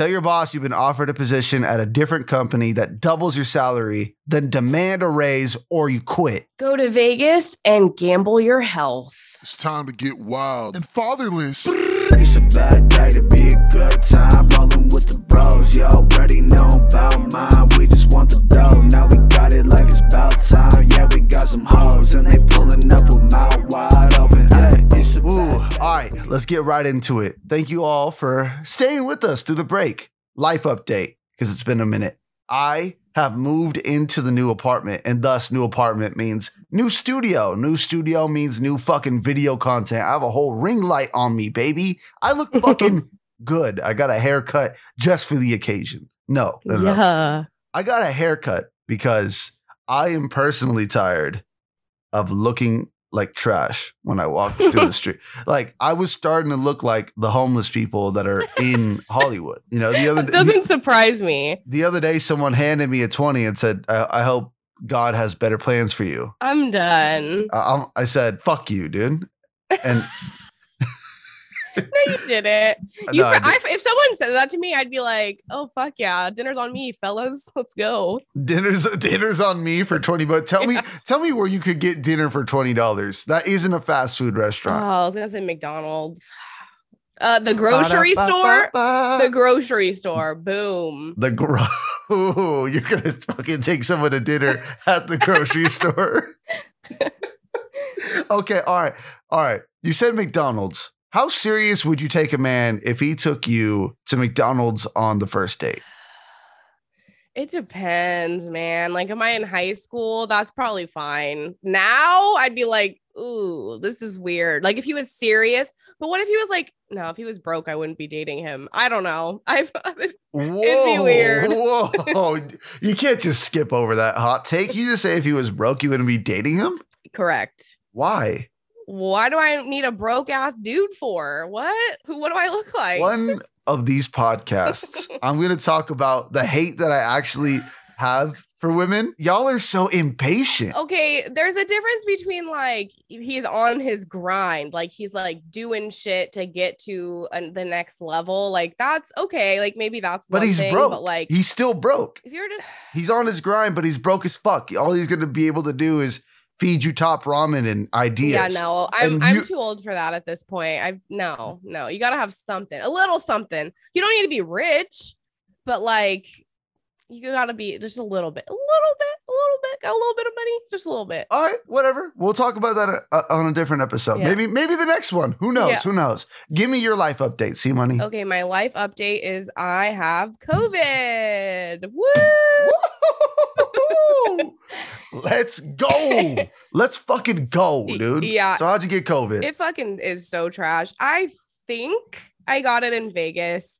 Tell your boss you've been offered a position at a different company that doubles your salary, then demand a raise or you quit. Go to Vegas and gamble your health. It's time to get wild and fatherless. It's a bad day to be a good time. Rolling with the bros. You already know about mine. We just want the dough. Now we got it like it's about time. Yeah, we got some hoes and they pulling up let's get right into it. Thank you all for staying with us through the break. Life update, because it's been a minute. I have moved into the new apartment, and thus, new apartment means new studio. New studio means new fucking video content. I have a whole ring light on me, baby. I look fucking good. I got a haircut just for the occasion. No, no, no. Yeah. I got a haircut because I am personally tired of looking like trash when I walked through the street. Like I was starting to look like the homeless people that are in Hollywood. You know, the other That doesn't surprise me. the other day someone handed me a 20 and said, I, I hope God has better plans for you. I'm done. I, I said, fuck you, dude. And No, you didn't. You No, I if someone said that to me, I'd be like, "Oh fuck yeah, dinner's on me, fellas. Let's go." dinner's dinner's on me for 20 bucks. Tell me, tell me where you could get dinner for $20. That isn't a fast food restaurant. Oh. I was gonna say McDonald's. Uh, the grocery store. The grocery store. Boom. The gro- Ooh, you're gonna fucking take someone to dinner at the grocery store. okay, all right, all right. You said McDonald's. How serious would you take a man if he took you to McDonald's on the first date? It depends, man. Like, am I in high school? That's probably fine. Now, I'd be like, "Ooh, this is weird." Like, if he was serious, but what if he was like, no, if he was broke, I wouldn't be dating him. I don't know. I've Whoa, it'd be weird. Whoa, you can't just skip over that hot take. You just say if he was broke, you wouldn't be dating him. correct. Why? Why do I need a broke ass dude for? What? Who? What do I look like? one of these podcasts, I'm going to talk about the hate that I actually have for women. Y'all are so impatient. okay there's a difference between like he's on his grind like he's like doing shit to get to an the next level like that's okay like maybe that's but he's thing, broke. but like he's still broke. if you're just He's on his grind, but he's broke as fuck. All he's to be able to do is feed you top ramen and ideas. yeah no i'm And i'm too old for that at this point i no no you gotta have something a little something you don't need to be rich but like you gotta be just a little bit a little bit a little bit got a little bit of money just a little bit All right, whatever. We'll talk about that uh, on a different episode. Yeah. Maybe, maybe the next one. Who knows? Yeah. Who knows? Give me your life update. See money. okay my life update is i have covid Woo! Let's go. Let's fucking go, dude. yeah. So how'd you get COVID? It fucking is so trash. I think I got it in Vegas.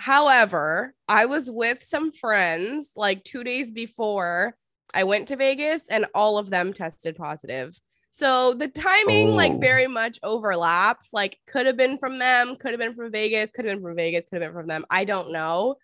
However, I was with some friends like two days before I went to Vegas and all of them tested positive. So the timing Oh. like very much overlaps. Like could have been from them, could have been from Vegas, could have been from Vegas, could have been from them. I don't know.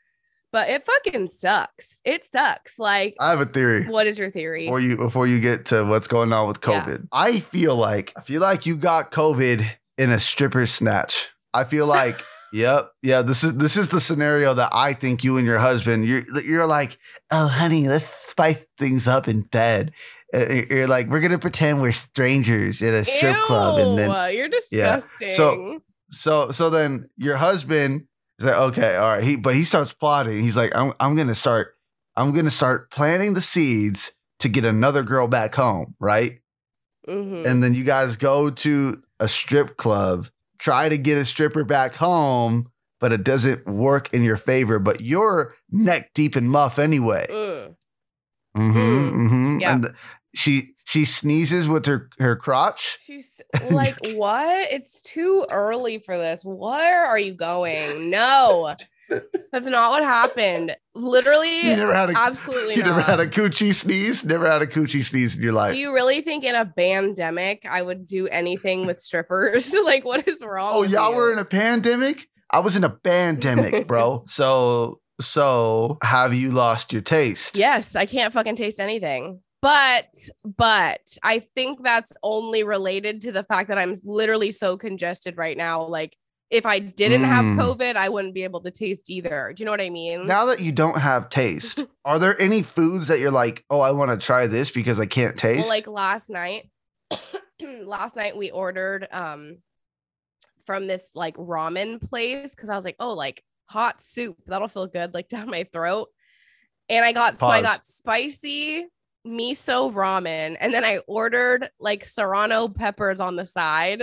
But it fucking sucks. It sucks. Like I have a theory. what is your theory? before you before you get to what's going on with Yeah. COVID. I feel like I feel like you got COVID in a stripper snatch. I feel like yep, yeah, this is this is the scenario that I think you and your husband you're you're like, "Oh honey, let's spice things up in bed." Uh, You're like, "We're going to pretend we're strangers in a strip club and then Ew, you're disgusting. Yeah. So- so so then your husband is like, "Okay, all right." He but he starts plotting. He's like, "I'm I'm going to start I'm to start planting the seeds to get another girl back home, right?" Mhm. and then you guys go to a strip club, try to get a stripper back home, but it doesn't work in your favor. But you're neck deep in muff anyway. Mm. Mm-hmm, Mm. mm-hmm. Yeah. And she she sneezes with her her crotch. She's like, what? It's too early for this. Where are you going? No, that's not what happened. Literally, You never had a absolutely you never had a coochie sneeze. Never had a coochie sneeze in your life. do you really think in a pandemic I would do anything with strippers? like, what is wrong? oh, y'all you? were in a pandemic. I was in a pandemic, bro. so so have you lost your taste? Yes, I can't fucking taste anything. But but I think that's only related to the fact that I'm literally so congested right now. Like if I didn't have Mm. COVID, I wouldn't be able to taste either. Do you know what I mean? Now that you don't have taste, are there any foods that you're like, oh, I want to try this because I can't taste? Well, like last night, last night we ordered um from this like ramen place because I was like, oh, like hot soup that'll feel good like down my throat. And I got so I got spicy miso ramen, and then I ordered like serrano peppers on the side,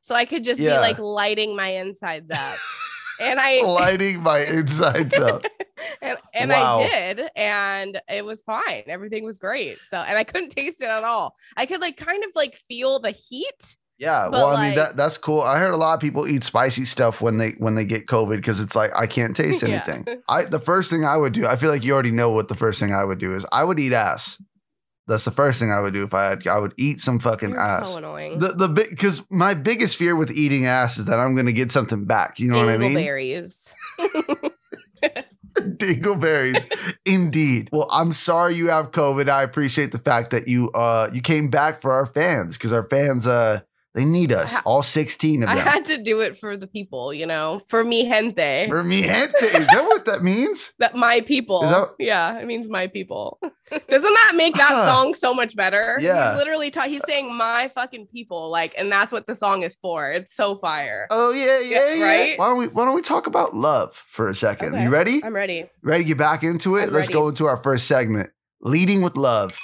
so I could just Yeah. be like lighting my insides up. and I lighting my insides up. and, and Wow. I did, and it was fine. Everything was great. So, and I couldn't taste it at all. I could like kind of like feel the heat. Yeah, well, I mean that that's cool. I heard a lot of people eat spicy stuff when they when they get COVID because it's like I can't taste Yeah. anything. I the first thing I would do, I feel like you already know what the first thing I would do is I would eat ass. That's the first thing I would do if I had I would eat some fucking You're ass. so annoying. The the big because my biggest fear with eating ass is that I'm gonna get something back. You know what I mean? Dingleberries. Dingleberries, indeed. Well, I'm sorry you have COVID. I appreciate the fact that you uh you came back for our fans because our fans uh they need us, ha- all 16 of them. I had to do it for the people, you know, for me gente. For mi gente, is that what that means? that my people. Is that- yeah, it means my people. Doesn't that make that Ah. song so much better? Yeah. He's literally ta- he's saying my fucking people, like, and that's what the song is for. It's so fire. Oh yeah, yeah, Yeah, yeah. right? Why don't we why don't we talk about love for a second? Okay. You ready? I'm ready. ready to get back into it? I'm Let's ready. go into our first segment. Leading with love.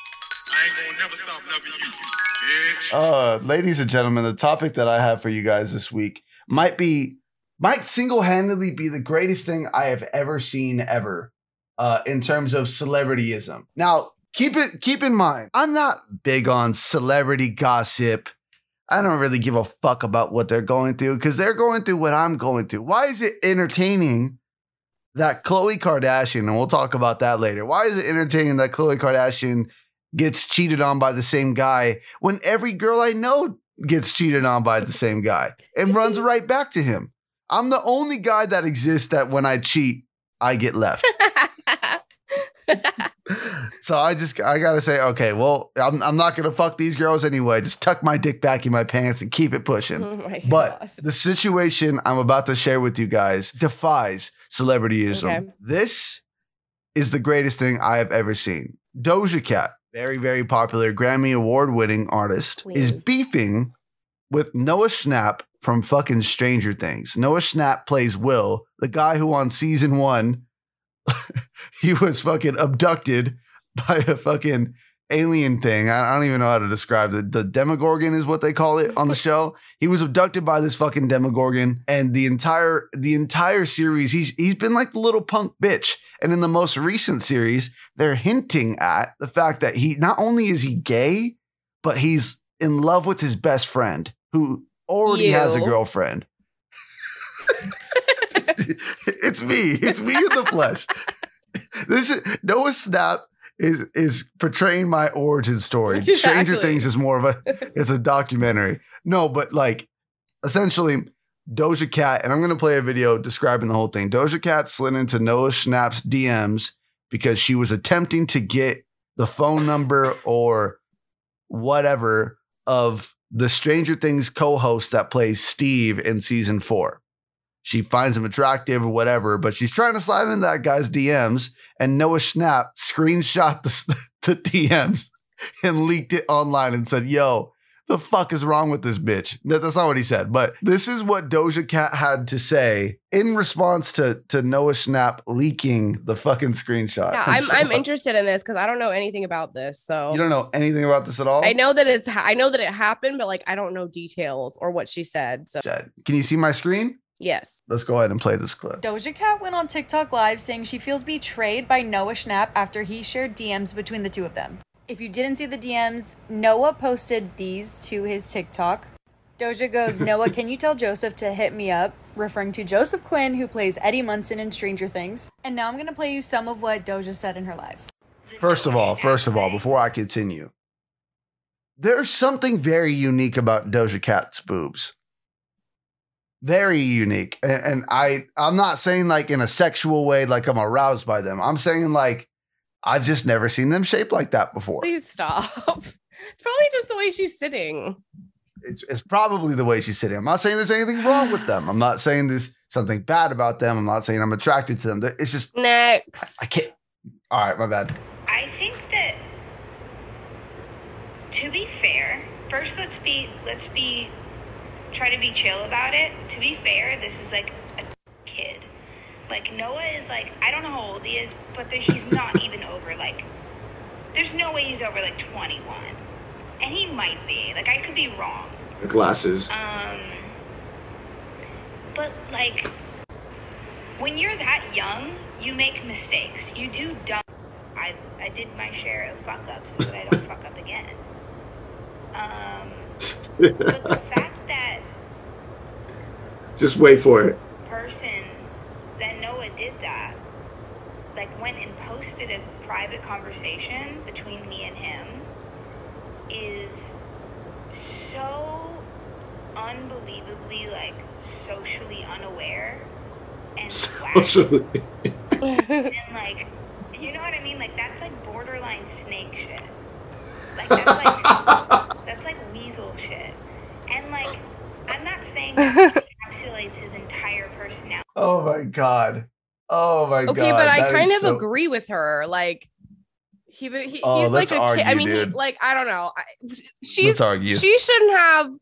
Uh, ladies and gentlemen, the topic that I have for you guys this week might be might single-handedly be the greatest thing I have ever seen ever uh in terms of celebrityism. Now, keep it keep in mind, I'm not big on celebrity gossip. I don't really give a fuck about what they're going through because they're going through what I'm going through. Why is it entertaining that Khloe Kardashian, and we'll talk about that later. Why is it entertaining that Khloe Kardashian gets cheated on by the same guy when every girl I know gets cheated on by the same guy and runs right back to him? I'm the only guy that exists that when I cheat, I get left. So I just I gotta say, okay, well, I'm I'm not gonna fuck these girls anyway. Just tuck my dick back in my pants and keep it pushing. Oh But God. the situation I'm about to share with you guys defies celebrityism. Okay. This is the greatest thing I have ever seen. Doja Cat, very, very popular Grammy Award winning artist, is beefing with Noah Schnapp from fucking Stranger Things. Noah Schnapp plays Will, the guy who on season one, he was fucking abducted by a fucking alien thing. I, I don't even know how to describe it. The Demogorgon is what they call it on the show. He was abducted by this fucking Demogorgon, and the entire the entire series, he's he's been like the little punk bitch. And in the most recent series, they're hinting at the fact that he not only is he gay, but he's in love with his best friend who already has a girlfriend. it's me. It's me in the flesh. This is Noah Schnapp is is portraying my origin story. Stranger Things is more of a it's a documentary. No, but like essentially Doja Cat, and I'm gonna play a video describing the whole thing. Doja Cat slid into Noah Schnapp's DMs because she was attempting to get the phone number or whatever of the Stranger Things co-host that plays Steve in season four. She finds him attractive or whatever, but she's trying to slide into that guy's DMs, and Noah Schnapp screenshot the, the DMs and leaked it online and said, Yo, the fuck is wrong with this bitch? That- That's not what he said, but this is what Doja Cat had to say in response to, to Noah Schnapp leaking the fucking screenshot. yeah, I'm I'm interested in this because I don't know anything about this. So You don't know anything about this at all? I know that it's I know that it happened, but like I don't know details or what she said. So Said. Can you see my screen? Yes. Let's go ahead and play this clip. Doja Cat went on TikTok Live saying she feels betrayed by Noah Schnapp after he shared DMs between the two of them. If you didn't see the DMs, Noah posted these to his TikTok. Doja goes, Noah, can you tell Joseph to hit me up? Referring to Joseph Quinn, who plays Eddie Munson in Stranger Things. And now I'm going to play you some of what Doja said in her live. First of all, first of all, before I continue, there's something very unique about Doja Cat's boobs. Very unique. And, and I I'm not saying like in a sexual way, like I'm aroused by them. I'm saying like I've just never seen them shaped like that before. Please stop. it's probably just the way she's sitting. it's, it's probably the way she's sitting. I'm not saying there's anything wrong with them. I'm not saying there's something bad about them. I'm not saying I'm attracted to them. It's just Next. I can't. All right, my bad. I think that to be fair, first let's be let's be try to be chill about it. To be fair, this is like a kid. Like Noah is like I don't know how old he is, but there, he's not even over like there's no way he's over like 21. And he might be. Like I could be wrong. The glasses. Um, but like, when you're that young, you make mistakes. You do dumb. I I did my share of fuck ups so that I don't fuck up again. Um, but the fact that Just wait for it. person that Noah did that, like went and posted a private conversation between me and him, is so unbelievably like socially unaware and. Socially. and like you know what I mean? Like that's like borderline snake shit. Like that's like that's like weasel shit. And like I'm not saying that encapsulates his entire personality. Oh my god. Oh my god. okay, but I kind of so- agree with her. Like he, he Oh, he's like let's a kid. I mean, he, like I don't know. She's Let's argue. she shouldn't have.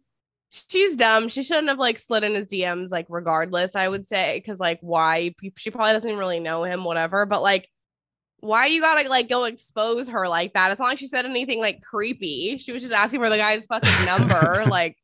She's dumb. She shouldn't have like slid in his DMs. Like regardless, I would say because like why she probably doesn't really know him. Whatever, but like. Why you gotta like go expose her like that? It's not like she said anything like creepy. She was just asking for the guy's fucking number. like,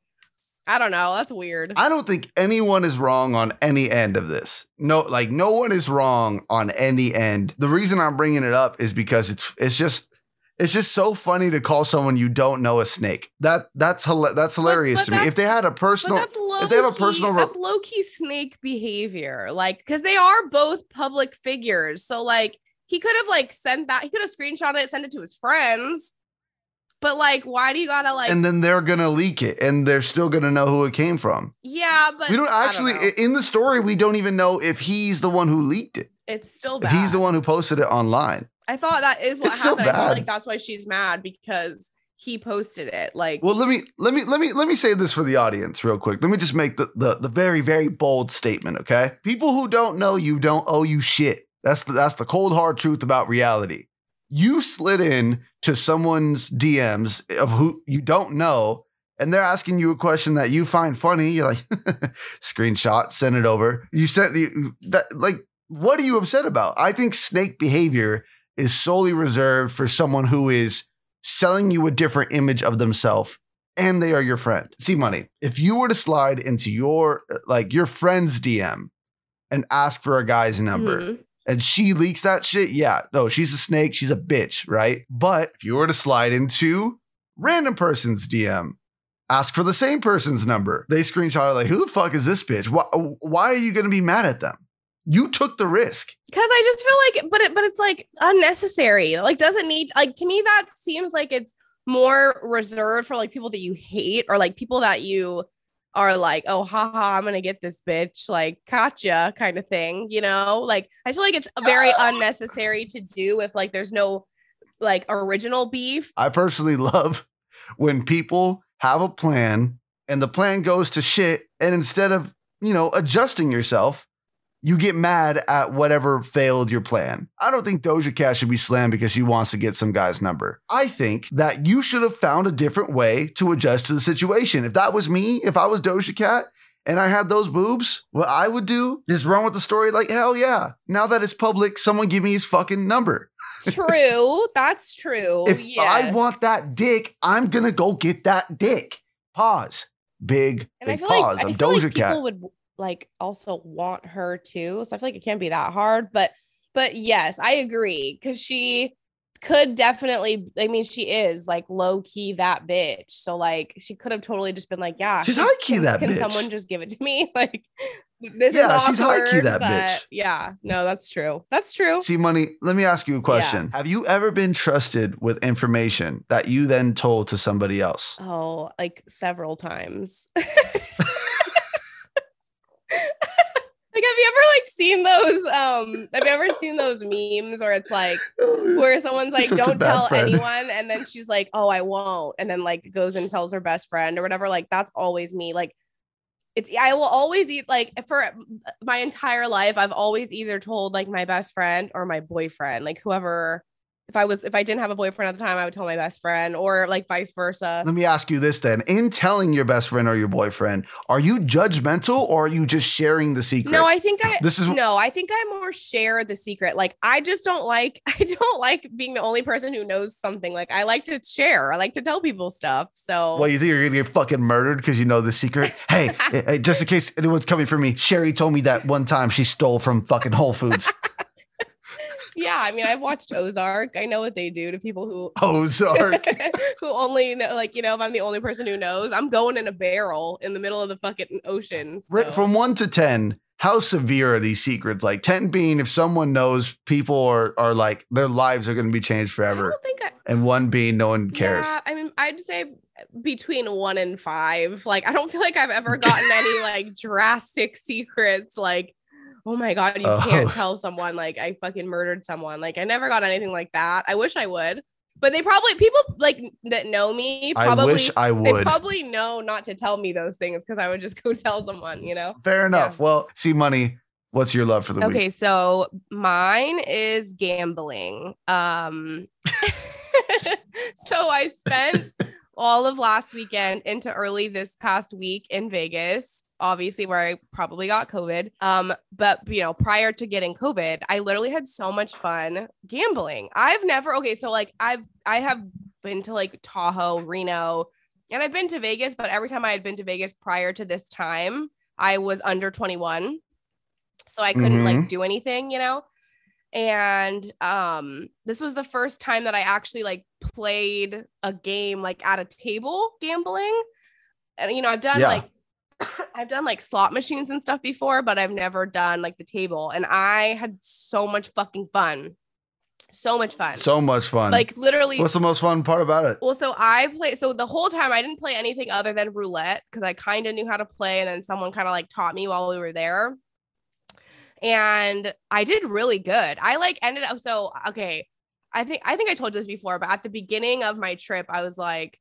I don't know. That's weird. I don't think anyone is wrong on any end of this. No, like no one is wrong on any end. The reason I'm bringing it up is because it's it's just it's just so funny to call someone you don't know a snake. That that's that's hilarious but to me. If they had a But personal, that's if they have a key- personal re- that's low key snake behavior. Like, because they are both public figures. So, like, he could have like sent that. He could have screenshot it, sent it to his friends. But like, why do you gotta like? and then they're gonna leak it, and they're still gonna know who it came from. yeah, but we don't actually i- in the story. We don't even know if he's the one who leaked it. it's still If bad. he's the one who posted it online. I thought that is what It's still happened. I feel bad. like that's why she's mad because he posted it. Like, Well, let me let me let me let me say this for the audience real quick. Let me just make the the, the very very bold statement, okay? People who don't know you don't owe you shit. That's the that's the cold hard truth about reality. You slid in to someone's DMs of who you don't know and they're asking you a question that you find funny. You're like screenshot, send it over. You sent you that like what are you upset about? I think snake behavior is solely reserved for someone who is selling you a different image of themselves and they are your friend. See money. If you were to slide into your like your friend's DM and ask for a guy's number mhm. And she leaks that shit, yeah, no, she's a snake, she's a bitch, right? But if you were to slide into random person's DM, ask for the same person's number, they screenshot it like, who the fuck is this bitch? Why, why are you gonna be mad at them? You took the risk. because I just feel like, but it, but it's like unnecessary. Like, doesn't need like to me that seems like it's more reserved for like people that you hate or like people that you are like, oh, haha, I'm gonna get this bitch, like gotcha kind of thing, you know? Like, I feel like it's very unnecessary to do if like there's no like original beef. I personally love when people have a plan and the plan goes to shit, and instead of, you know, adjusting yourself, you get mad at whatever failed your plan. I don't think Doja Cat should be slammed because she wants to get some guy's number. I think that you should have found a different way to adjust to the situation. If that was me, if I was Doja Cat and I had those boobs, what I would do is run with the story like, hell yeah. Now that it's public, someone give me his fucking number. True, that's true. If I want that dick, I'm gonna go get that dick. Pause. Big, And I feel pause. like I I'm feel Doja like Cat. would like also want her too. So I feel like it can't be that hard. But but yes, I agree because she could definitely. I mean, she is like low key that bitch. So like she could have totally just been like, yeah, She's high key that Can bitch. someone just give it to me? Like this Yeah, is she's high key that bitch. Yeah, no, that's true. That's true. See, money, let me ask you a question. Have you ever been trusted with information that you then told to somebody else? Oh, like several times. Like, have you ever like seen those? Um, have you ever seen those memes where it's like where someone's like, "Don't tell friend." anyone," and then she's like, "Oh, I won't," and then like goes and tells her best friend or whatever. Like, that's always me. Like, it's I will always eat like for my entire life. I've always either told like my best friend or my boyfriend, like whoever. If I was if I didn't have a boyfriend at the time, I would tell my best friend, or like vice versa. Let me ask you this then. In telling your best friend or your boyfriend, are you judgmental or are you just sharing the secret? No, I think I This is- no, I think I more share the secret. Like I just don't like I don't like being the only person who knows something. Like I like to share. I like to tell people stuff. So Well, you think you're gonna get fucking murdered because you know the secret? Hey, hey, just in case anyone's coming for me, Sherry told me that one time she stole from fucking Whole Foods. yeah, I mean I've watched Ozark. I know what they do to people who Ozark. who only know like, you know, if I'm the only person who knows, I'm going in a barrel in the middle of the fucking ocean. So- From one to ten, how severe are these secrets? Like ten being if someone knows people are are like their lives are gonna be changed forever, I and one being no one cares. Yeah, I mean, I'd say between one and five. Like, I don't feel like I've ever gotten any like drastic secrets. Like, oh my god, you can't Oh. tell someone like I fucking murdered someone. Like, I never got anything like that. I wish I would, but they probably people like that know me. I Probably, wish I They would. probably know not to tell me those things because I would just go tell someone. You know. Fair enough. Well, see, money. What's your love for the Okay, week? so mine is gambling. Um so I spent all of last weekend into early this past week in Vegas, obviously where I probably got COVID. Um but you know, prior to getting COVID, I literally had so much fun gambling. I've never okay, so like I've I have been to like Tahoe, Reno, and I've been to Vegas, but every time I had been to Vegas prior to this time, I was under 21 so I couldn't like Mhm. do anything, you know. And um this was the first time that I actually like played a game like at a table gambling. And you know, I've done Yeah. like I've done like slot machines and stuff before, but I've never done like the table and I had so much fucking fun. So much fun. So much fun. like literally what's the most fun part about it? well, so I play. So the whole time I didn't play anything other than roulette because I kind of knew how to play, and then someone kind of like taught me while we were there. And I did really good. I like ended up. So okay, I think I think I told you this before, but at the beginning of my trip, I was like,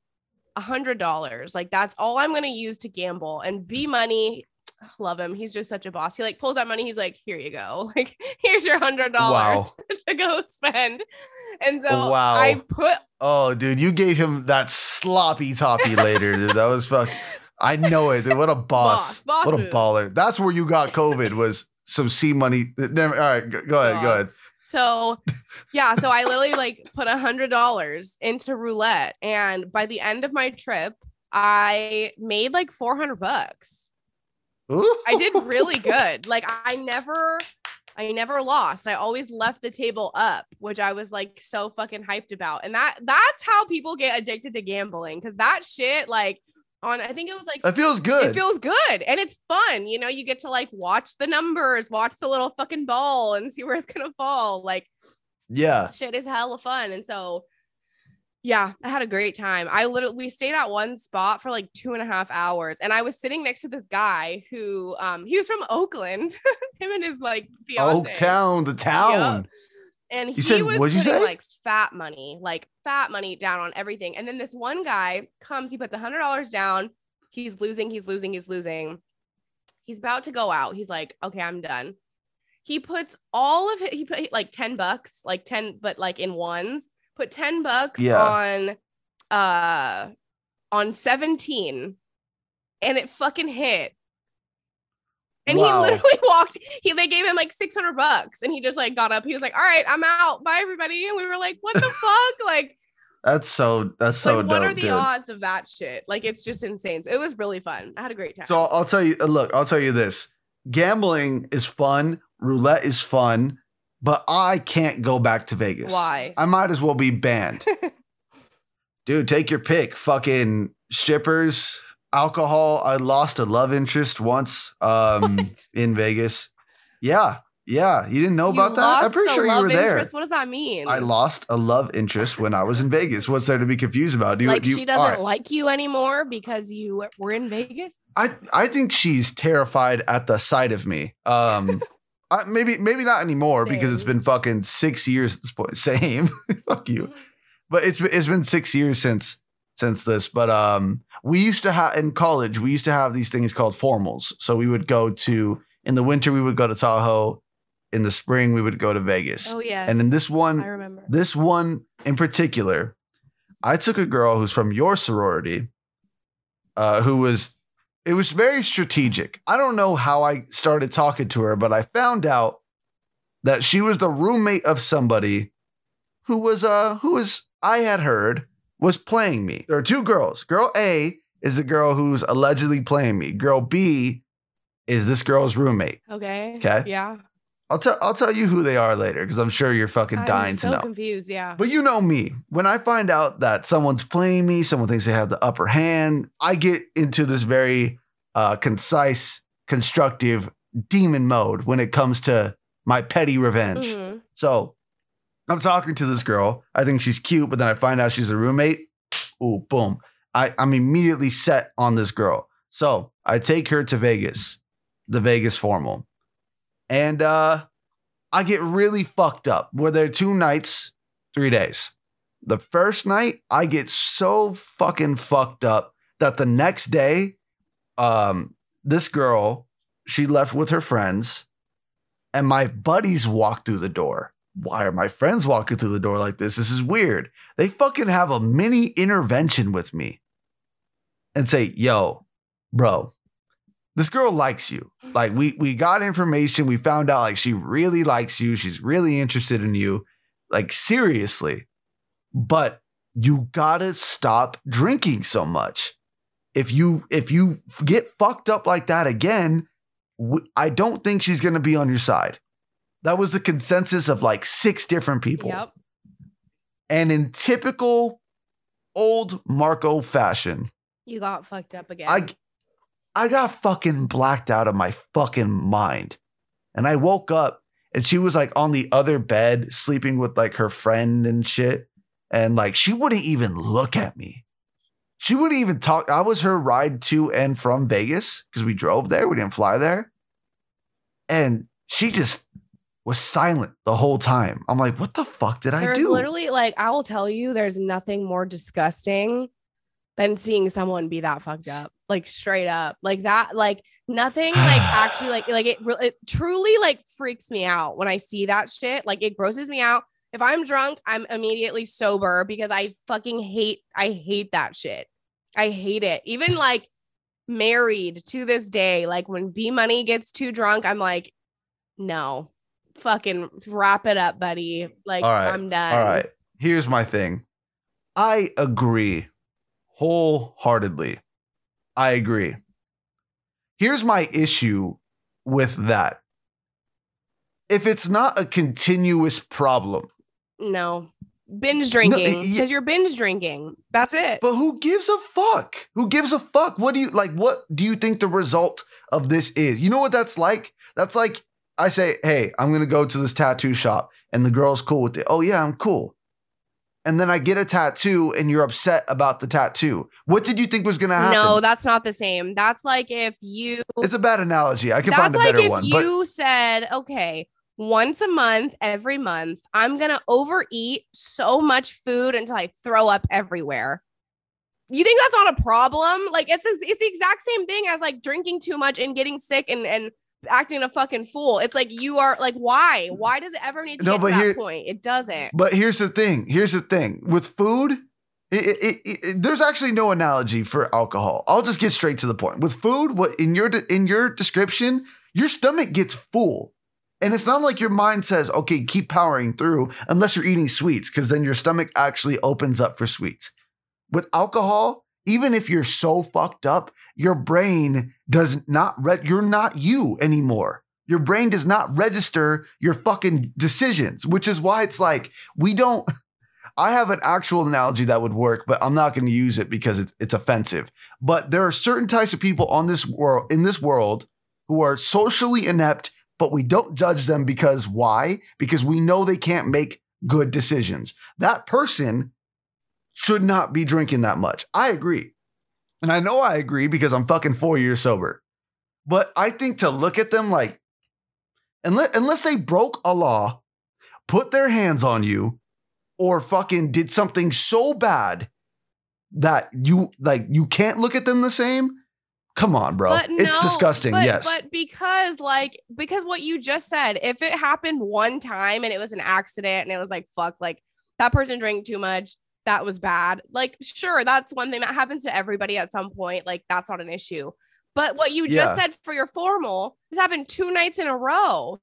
a hundred dollars. Like that's all I'm gonna use to gamble. And B Money, love him. He's just such a boss. He like pulls out money. He's like, here you go. Like here's your hundred dollars to go spend. And so Wow. I put Oh, dude, you gave him that sloppy toppy later, dude. That was fuck. I know it, dude. What a boss. Boss, boss what a move. baller. That's where you got COVID was some C money. All right, go, go ahead, go ahead. So yeah, so I literally like put a hundred dollars into roulette, and by the end of my trip, I made like four hundred bucks. Ooh. I did really good. Like I never, I never lost. I always left the table up, which I was like so fucking hyped about. And that that's how people get addicted to gambling because that shit like on I think it was like It feels good. it feels good and it's fun. You know, you get to like watch the numbers, watch the little fucking ball and see where it's gonna fall. Like yeah. shit is hella fun. And so, yeah, I had a great time. I literally we stayed at one spot for like two and a half hours, and I was sitting next to this guy who um he was from Oakland, him and his like fiance. Oaktown, the town. And he said- was you putting say? like fat money, like fat money down on everything. And then this one guy comes, he puts a hundred dollars down. He's losing, he's losing, he's losing. He's about to go out. He's like, okay, I'm done. He puts all of it, he put like 10 bucks, like 10, but like in ones, put 10 bucks Yeah. on uh on 17 and it fucking hit. And Wow. he literally walked. He they gave him like six hundred bucks, and he just like got up. He was like, "All right, I'm out. Bye, everybody." And we were like, "What the fuck? Like, That's so that's so like what are the dude. odds of that shit? Like, it's just insane." So it was really fun. I had a great time. So I'll, I'll tell you. uh, Look, I'll tell you this: gambling is fun, roulette is fun, but I can't go back to Vegas. Why? I might as well be banned. Dude, take your pick. Fucking strippers, alcohol. I lost a love interest once um, What? in Vegas. Yeah, Yeah, you didn't know about You that? I'm pretty sure you were there. interest? What does that mean? I lost a love interest when I was in Vegas. What's there to be confused about? Do you, like you- she doesn't right. like you anymore because you were in Vegas. I I think she's terrified at the sight of me. Um, I, maybe maybe not anymore because it's been fucking six years at this point. Same, fuck you. But it's it's been six years since since this. But um, we used to have in college. We used to have these things called formals. So we would go to in the winter. We would go to Tahoe. In the spring, we would go to Vegas. Oh yes. And in this one, I remember. this one in particular, I took a girl who's from your sorority, uh, who was, it was very strategic. I don't know how I started talking to her, but I found out that she was the roommate of somebody who was, uh, who was, I had heard was playing me. There are two girls. Girl A is the girl who's allegedly playing me. Girl B is this girl's roommate. Okay. Okay. Yeah. I'll tell, I'll tell you who they are later because I'm sure you're fucking dying I'm to so know. confused. Yeah. But you know me. When I find out that someone's playing me, someone thinks they have the upper hand, I get into this very uh, concise, constructive demon mode when it comes to my petty revenge. Mhm. So I'm talking to this girl. I think she's cute, but then I find out she's a roommate. Ooh, boom. I, I'm immediately set on this girl. So I take her to Vegas, the Vegas formal. And uh I get really fucked up. We're there two nights, three days. The first night, I get so fucking fucked up that the next day, um, this girl, she left with her friends, and my buddies walk through the door. Why are my friends walking through the door like this? This is weird. They fucking have a mini intervention with me and say, yo, bro, this girl likes you. Like we we got information, we found out like she really likes you, she's really interested in you. Like seriously. But you got to stop drinking so much. If you if you get fucked up like that again, I don't think she's going to be on your side. That was the consensus of like six different people. Yep. And in typical old Marco fashion, You got fucked up again. I I got fucking blacked out of my fucking mind. And I woke up and she was like on the other bed sleeping with like her friend and shit. And like she wouldn't even look at me. She wouldn't even talk. I was her ride to and from Vegas because we drove there. We didn't fly there. And she just was silent the whole time. I'm like, what the fuck did I there's do? literally like I will tell you, there's nothing more disgusting than seeing someone be that fucked up, like straight up, like that, like nothing, like actually, like like it, it truly like freaks me out when I see that shit. Like it grosses me out. If I'm drunk, I'm immediately sober because I fucking hate, I hate that shit. I hate it. Even like married to this day, like when B Money gets too drunk, I'm like, no, fucking wrap it up, buddy. Like right. I'm done. All right. Here's my thing. I agree wholeheartedly. I agree. Here's my issue with that. If it's not a continuous problem, No. Binge drinking. Because y- you're binge drinking. That's it. but who gives a fuck? Who gives a fuck? What do you like? What do you think the result of this is? You know what that's like? That's like I say, hey, I'm gonna go to this tattoo shop, and the girl's cool with it. Oh yeah, I'm cool. And then I get a tattoo, and you're upset about the tattoo. What did you think was gonna happen? No, that's not the same. That's like if you It's a bad analogy. I can find a like better if one. But you said, okay, once a month, every month, I'm gonna overeat so much food until I throw up everywhere. You think that's not a problem? Like it's it's the exact same thing as like drinking too much and getting sick and and acting a fucking fool. It's like you are like, why? Why does it ever need to No, get but to that point? It doesn't. but here's the thing. Here's the thing. With food, it, it, it, there's actually no analogy for alcohol. I'll just get straight to the point. With food, what in your in your description, your stomach gets full. And it's not like your mind says, okay, keep powering through unless you're eating sweets, because then your stomach actually opens up for sweets. With alcohol, even if you're so fucked up, your brain does not, re- you're not you anymore. Your brain does not register your fucking decisions, which is why it's like, we don't. I have an actual analogy that would work, but I'm not going to use it because it's, it's offensive. But there are certain types of people on this world, in this world, who are socially inept but we don't judge them because why? Because we know they can't make good decisions. That person should not be drinking that much. I agree. And I know I agree because I'm fucking four years sober. But I think to look at them like, unless, unless they broke a law, put their hands on you, or fucking did something so bad that you like you can't look at them the same. Come on, bro. But it's disgusting. but- yes. But because like because what you just said, if it happened one time and it was an accident and it was like fuck, like that person drank too much, that was bad. Like sure, that's one thing that happens to everybody at some point. Like that's not an issue. But what you Yeah. just said for your formal, this happened two nights in a row.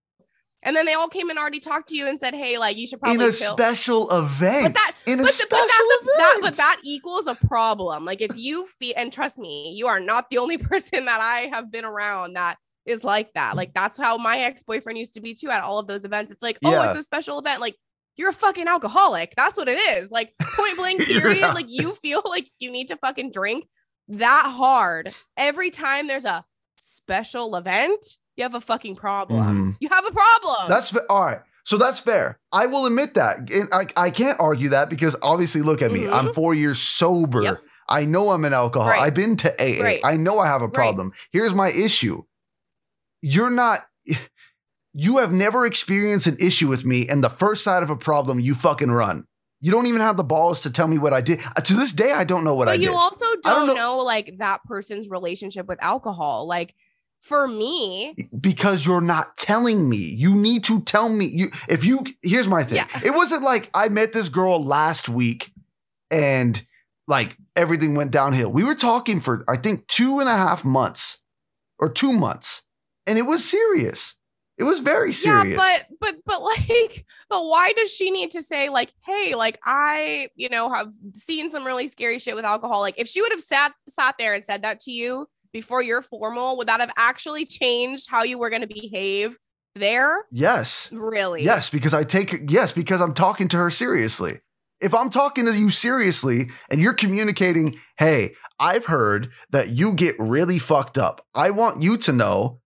And then they all came and already talked to you and said, "Hey, like you should probably in a chill." special event. But that- in a but, special but that's a, that, event. but that equals a problem. Like if you feel, and trust me, you are not the only person that I have been around that is like that. Mm. Like that's how my ex boyfriend used to be too. At all of those events, it's like, oh, Yeah. it's a special event. Like you're a fucking alcoholic. That's what it is. Like point blank period. not- like you feel like you need to fucking drink that hard every time there's a special event. You have a fucking problem. Mhm. You have a problem. That's all right. So that's fair. I will admit that. And I, I can't argue that because obviously, look at me. Mhm. I'm four years sober. Yep. I know I'm an alcohol. Right. I've been to AA. Right. I know I have a Right. problem. Here's my issue. You're not. You have never experienced an issue with me, and the first side of a problem, you fucking run. You don't even have the balls to tell me what I did. Uh, To this day, I don't know what but I you did. You also don't, don't know- know. like that person's relationship with alcohol. Like for me, because you're not telling me. You need to tell me. You if you here's my thing. Yeah. It wasn't like I met this girl last week and like everything went downhill. We were talking for I think two and a half months or two months, and it was serious. It was very serious. yeah, but but but like, but why does she need to say like, hey, like I, you know, have seen some really scary shit with alcohol. Like if she would have sat sat there and said that to you before you're formal, would that have actually changed how you were going to behave there? yes. Really? Yes, because I take yes, because I'm talking to her seriously. If I'm talking to you seriously and you're communicating, hey, I've heard that you get really fucked up. I want you to know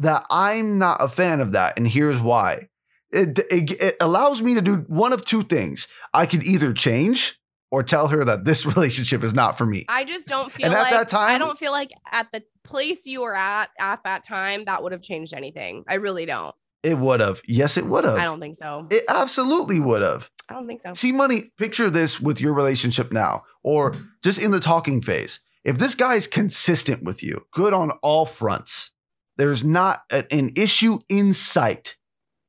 that I'm not a fan of that, and here's why. It, it, it allows me to do one of two things. I could either change or tell her that this relationship is not for me. I just don't feel And at that time- I don't feel like at the place you were at at that time that would have changed anything. I really don't. It would have. Yes, it would have. I don't think so. It absolutely would have. I don't think so. See, money, picture this with your relationship now, or just in the talking phase. If this guy is consistent with you, good on all fronts, there's not a- an issue in sight.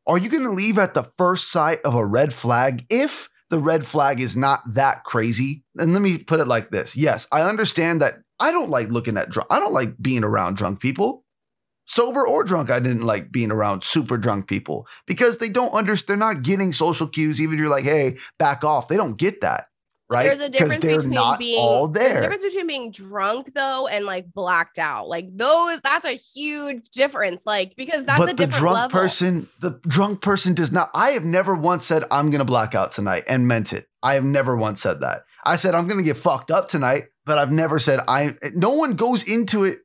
Are you going to leave at the first sight of a red flag if the red flag is not that crazy? And let me put it like this Yes, I understand that I don't like looking at drunk, I don't like being around drunk people. Sober or drunk, I didn't like being around super drunk people because they don't understand. They're not getting social cues. Even if you're like, hey, back off. They don't get that, right? There's a difference they're between not being all there's a difference between being drunk though and like blacked out. Like those, that's a huge difference. Like because that's a but the different drunk level. person, the drunk person does not. I have never once said I'm gonna black out tonight and meant it. I have never once said that. I said I'm gonna get fucked up tonight, but I've never said I. No one goes into it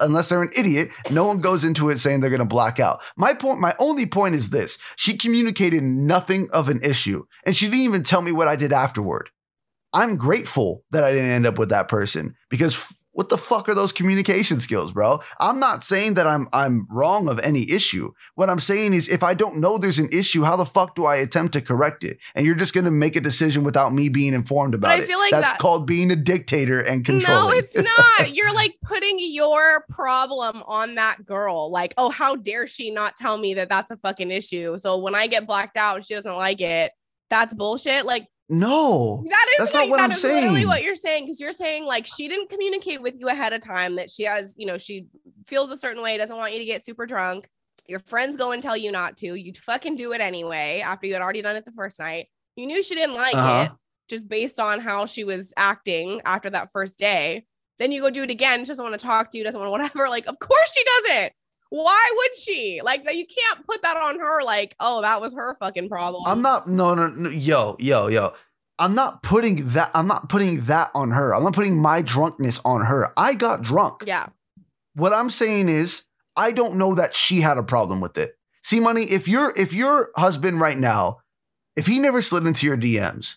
unless they're an idiot. No one goes into it saying they're gonna black out. My point, my only point is this: she communicated nothing of an issue, and she didn't even tell me what I did afterward. I'm grateful that I didn't end up with that person because f- what the fuck are those communication skills, bro? I'm not saying that I'm I'm wrong of any issue. What I'm saying is if I don't know there's an issue, how the fuck do I attempt to correct it? And you're just gonna make a decision without me being informed about I it. feel like That's that- called being a dictator and controlling. No, it's not. You're like putting your problem on that girl. Like, oh, how dare she not tell me that that's a fucking issue? So when I get blacked out she doesn't like it, that's bullshit. Like no. that is That's not like, what that I'm is literally saying. what you're saying because you're saying like she didn't communicate with you ahead of time that she has, you know, she feels a certain way, doesn't want you to get super drunk. Your friends go and tell you not to. You fucking do it anyway after you had already done it the first night. You knew she didn't like Uh-huh. it just based on how she was acting after that first day. Then you go do it again. She doesn't want to talk to you, doesn't want to whatever. Like, of course she doesn't. Why would she? Like, you can't put that on her. Like, oh, that was her fucking problem. I'm not no no no yo, yo, yo. I'm not putting that I'm not putting that on her. I'm not putting my drunkenness on her. I got drunk. Yeah. What I'm saying is, I don't know that she had a problem with it. See, money, if your if your husband right now, if he never slid into your DMs,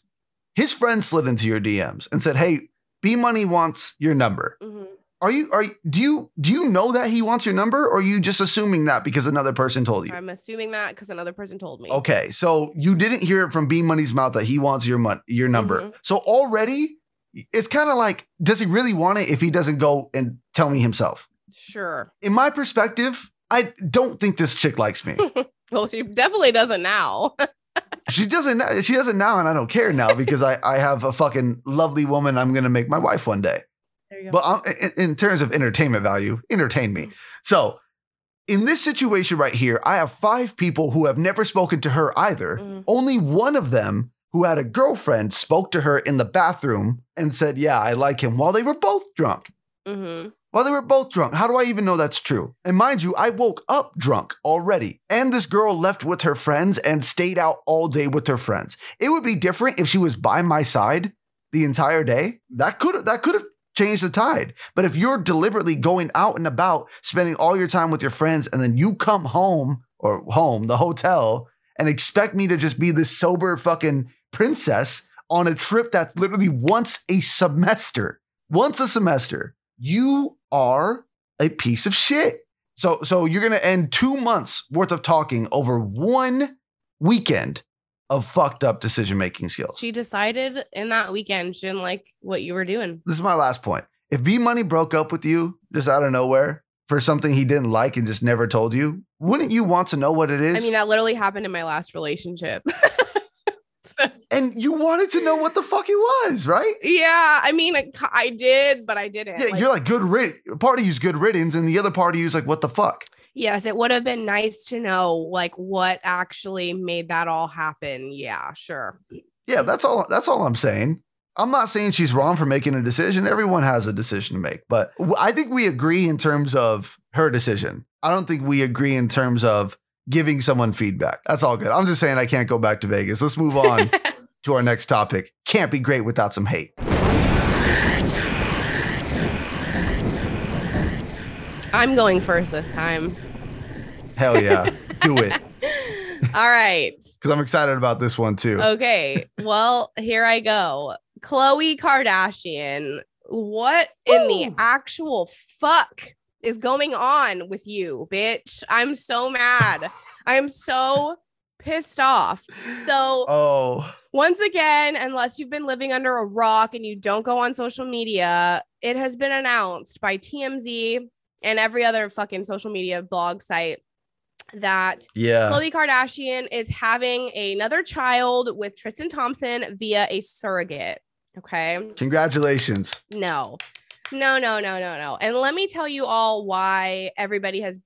his friend slid into your DMs and said, "Hey, B Money wants your number." Mhm. Are you are you- do you do you know that he wants your number or are you just assuming that because another person told you? I'm assuming that because another person told me. Okay, so you didn't hear it from B Money's mouth that he wants your mon- your number. Mhm. So already it's kind of like does he really want it if he doesn't go and tell me himself? Sure. In my perspective, I don't think this chick likes me. Well, she definitely doesn't now. she doesn't she doesn't now and I don't care now because I I have a fucking lovely woman I'm going to make my wife one day. There you go. But um, in, in terms of entertainment value, entertain me. So, in this situation right here, I have five people who have never spoken to her either. Mhm. Only one of them who had a girlfriend spoke to her in the bathroom and said, Yeah, I like him while they were both drunk. hmm While they were both drunk. How do I even know that's true? And mind you, I woke up drunk already. And this girl left with her friends and stayed out all day with her friends. It would be different if she was by my side the entire day. That could that could have changed the tide. But if you're deliberately going out and about, spending all your time with your friends, and then you come home or home, the hotel, and expect me to just be this sober fucking princess on a trip that's literally once a semester. Once a semester. You are a piece of shit. So so you're gonna end two months worth of talking over one weekend of fucked up decision making skills. She decided in that weekend she didn't like what you were doing. this is my last point. If B Money broke up with you just out of nowhere for something he didn't like and just never told you, wouldn't you want to know what it is? I mean, that literally happened in my last relationship. and you wanted to know what the fuck it was, right? yeah, I mean, I, did, but I didn't. Yeah, you're like good rid. Part of you's good riddance, and the other part of you's like, what the fuck? Yes, it would have been nice to know like what actually made that all happen. Yeah, sure. Yeah, that's all. That's all I'm saying. I'm not saying she's wrong for making a decision. Everyone has a decision to make, but I think we agree in terms of her decision. I don't think we agree in terms of giving someone feedback. That's all good. I'm just saying I can't go back to Vegas. Let's move on to our next topic. Can't be great without some hate. I'm going first this time. Hell yeah, do it All right. because I'm excited about this one too. Okay. Well, here I go. Khloe Kardashian, what in the actual fuck is going on with you, bitch? I'm so mad. I'm so pissed off. So, Oh, once again, unless you've been living under a rock and you don't go on social media, it has been announced by TMZ and every other fucking social media blog site that yeah. Khloe Kardashian is having another child with Tristan Thompson via a surrogate. Okay. Congratulations. No, no, no, no, no, no. And let me tell you all why everybody has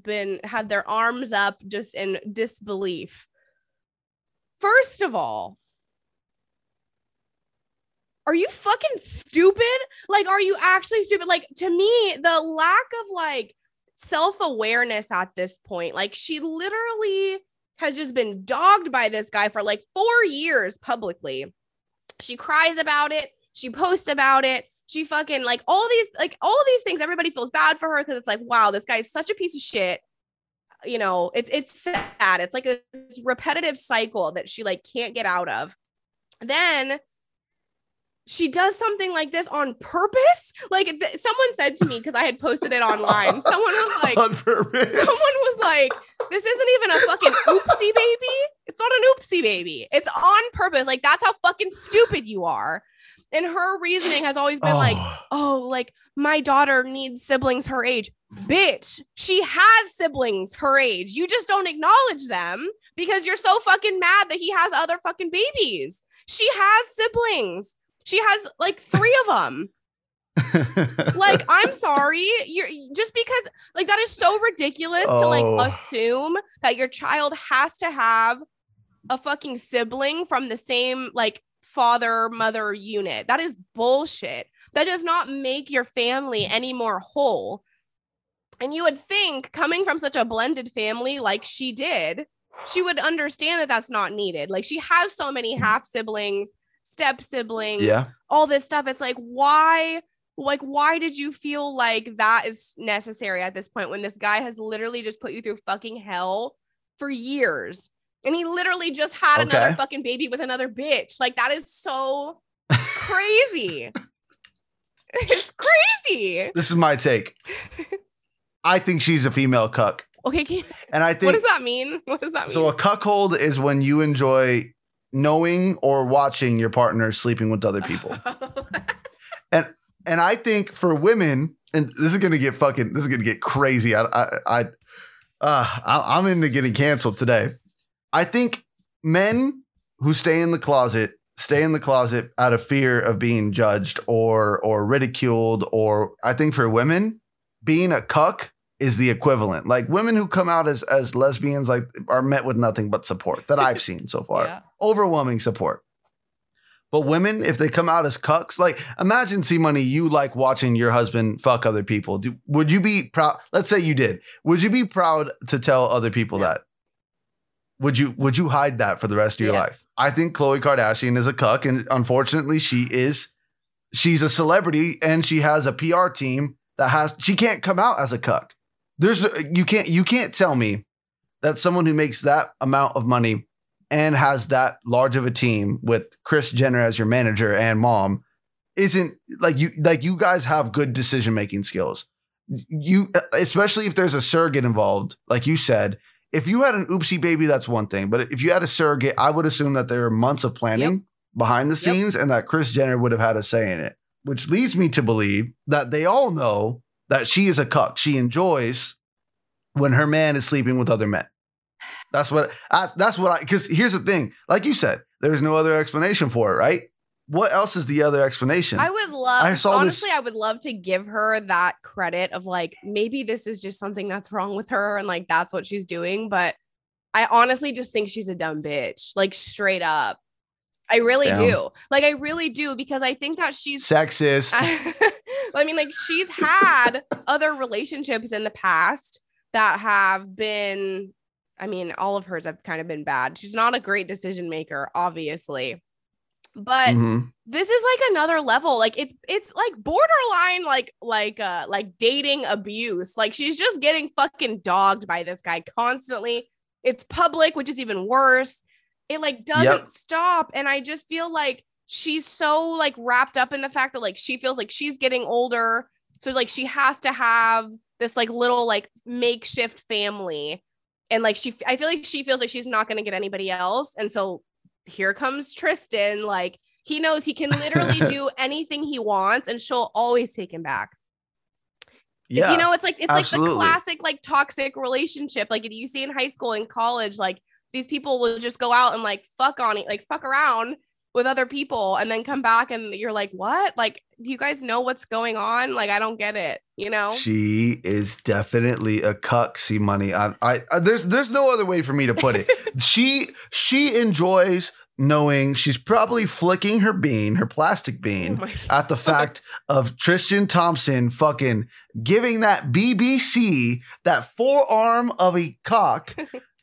been had their arms up just in disbelief. First of all, are you fucking stupid? Like, are you actually stupid? Like, to me, the lack of like self awareness at this point, like, she literally has just been dogged by this guy for like four years publicly. She cries about it, she posts about it. She fucking like all these, like, all these things. Everybody feels bad for her because it's like, wow, this guy's such a piece of shit you know it's it's sad it's like a repetitive cycle that she like can't get out of then she does something like this on purpose like th- someone said to me because i had posted it online someone was like On purpose. someone was like this isn't even a fucking oopsie baby it's not an oopsie baby it's on purpose like that's how fucking stupid you are and her reasoning has always been like Oh. oh, like my daughter needs siblings her age. Bitch, she has siblings her age. You just don't acknowledge them because you're so fucking mad that he has other fucking babies. She has siblings. She has like three of them. Like, I'm sorry. You're just because like that is so ridiculous to Oh. like assume that your child has to have a fucking sibling from the same like father mother unit. That is bullshit. That does not make your family any more whole. And you would think coming from such a blended family like she did, she would understand that that's not needed. Like she has so many mm. half siblings, step siblings, yeah. all this stuff. It's like, why like why did you feel like that is necessary at this point when this guy has literally just put you through fucking hell for years and he literally just had another fucking baby with another bitch like that is so crazy it's crazy This is my take. I think she's a female cuck. okay can, And I think what does that mean what does that mean so a cuckold is when you enjoy knowing or watching your partner sleeping with other people. And and I think for women, and this is gonna get fucking, this is gonna get crazy. I, I, I, uh, I I'm into getting canceled today. I think men who stay in the closet stay in the closet out of fear of being judged or or ridiculed. Or I think for women, being a cuck is the equivalent. Like women who come out as as lesbians, like are met with nothing but support that I've seen so far yeah. Overwhelming support. But women, if they come out as cucks, like imagine C Money, you like watching your husband fuck other people. Do, would you be proud? Let's say you did. Would you be proud to tell other people that? Would you would you hide that for the rest of your Yes. life? I think Khloe Kardashian is a cuck, and unfortunately, she is she's a celebrity and she has a PR team that has she can't come out as a cuck. There's you can't you can't tell me that someone who makes that amount of money and has that large of a team with Kris Jenner as your manager and mom isn't like you like you guys have good decision making skills. You especially if there's a surrogate involved, like you said, if you had an oopsie baby, that's one thing. But if you had a surrogate, I would assume that there are months of planning behind the Yep. scenes and that Kris Jenner would have had a say in it, which leads me to believe that they all know that she is a cuck. She enjoys when her man is sleeping with other men. That's what I, that's what I because here's the thing, like you said, there's no other explanation for it, right? What else is the other explanation? I would love, I saw this- honestly, I would love to give her that credit of like, maybe this is just something that's wrong with her and like that's what she's doing. But I honestly just think she's a dumb bitch, like straight up. I really Damn. do. Like, I really do because I think that she's, Sexist. I mean, like, she's had other relationships in the past that have been, I mean, all of hers have kind of been bad. She's not a great decision maker, obviously. But Mhm. this is like another level like it's it's like borderline like like uh like dating abuse like she's just getting fucking dogged by this guy constantly it's public which is even worse it like doesn't Yep. stop and i just feel like she's so like wrapped up in the fact that like she feels like she's getting older so like she has to have this like little like makeshift family and like she i feel like she feels like she's not going to get anybody else and so here comes Tristan. Like he knows he can literally do anything he wants, and she'll always take him back. yeah. You know, it's like it's like the classic like toxic relationship. Like you see in high school and college, like these people will just go out and like fuck on it, like fuck around with other people, and then come back and you're like, what? Like, do you guys know what's going on? Like, I don't get it. You know? She is definitely a cuck. See money. I, I, I there's there's no other way for me to put it. she she enjoys knowing she's probably flicking her bean, her plastic Oh bean, my- at the fact of Tristan Thompson fucking giving that BBC that forearm of a cock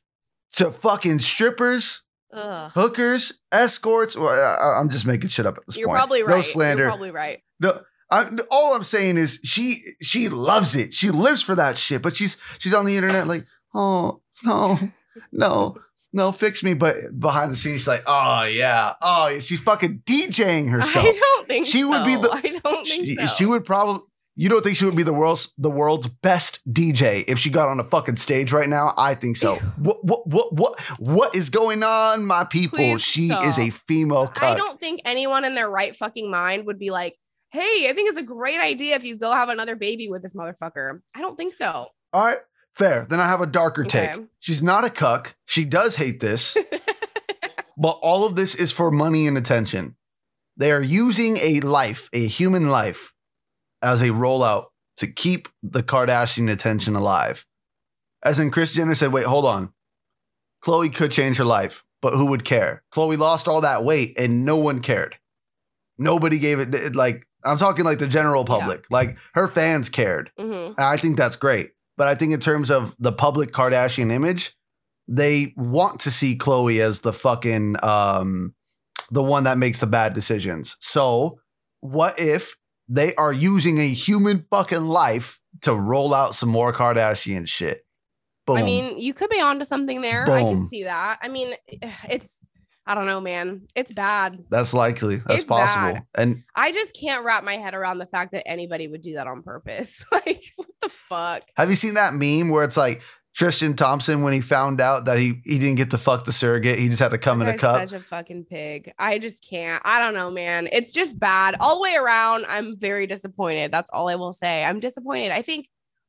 to fucking strippers, Ugh. hookers, escorts. Or I, I'm just making shit up at this point. You're point. probably right. No slander. You're probably right. No, I, all I'm saying is she she loves it. She lives for that shit. But she's she's on the internet like, oh no, no, no, fix me. But behind the scenes, she's like, oh yeah, oh. She's fucking DJing herself. I don't think She would be the- I don't think She, so. she would probably. You don't think she would be the world's the world's best DJ if she got on a fucking stage right now? I think so. what what what what what is going on, my people? Please she is a stop. female I don't think anyone in their right fucking mind would be like, hey, I think it's a great idea if you go have another baby with this motherfucker. I don't think so. All right, fair. Then I have a darker take. Okay. She's not a cuck. She does hate this, but all of this is for money and attention. They are using a life, a human life, as a rollout to keep the Kardashian attention alive. As in, Kris Jenner said, wait, hold on. Khloe could change her life, but who would care? Khloe lost all that weight and no one cared. Nobody gave it, like, I'm talking like the general Yeah. public. Like, her fans cared. Mhm. And I think that's great. But I think in terms of the public Kardashian image, they want to see Khloe as the fucking um the one that makes the bad decisions. So what if they are using a human fucking life to roll out some more Kardashian shit. Boom. I mean, you could be onto something there. I can Boom. see that. I mean, it's I don't know, man. It's bad. that's likely. That's it's possible. bad. And I just can't wrap my head around the fact that anybody would do that on purpose. like, what the fuck? have you seen that meme where it's like Tristan Thompson when he found out that he he didn't get to fuck the surrogate, he just had to come in a That cup. Such a fucking pig. I just can't. I don't know, man. It's just bad all the way around. I'm very disappointed. That's all I will say. I'm disappointed. I think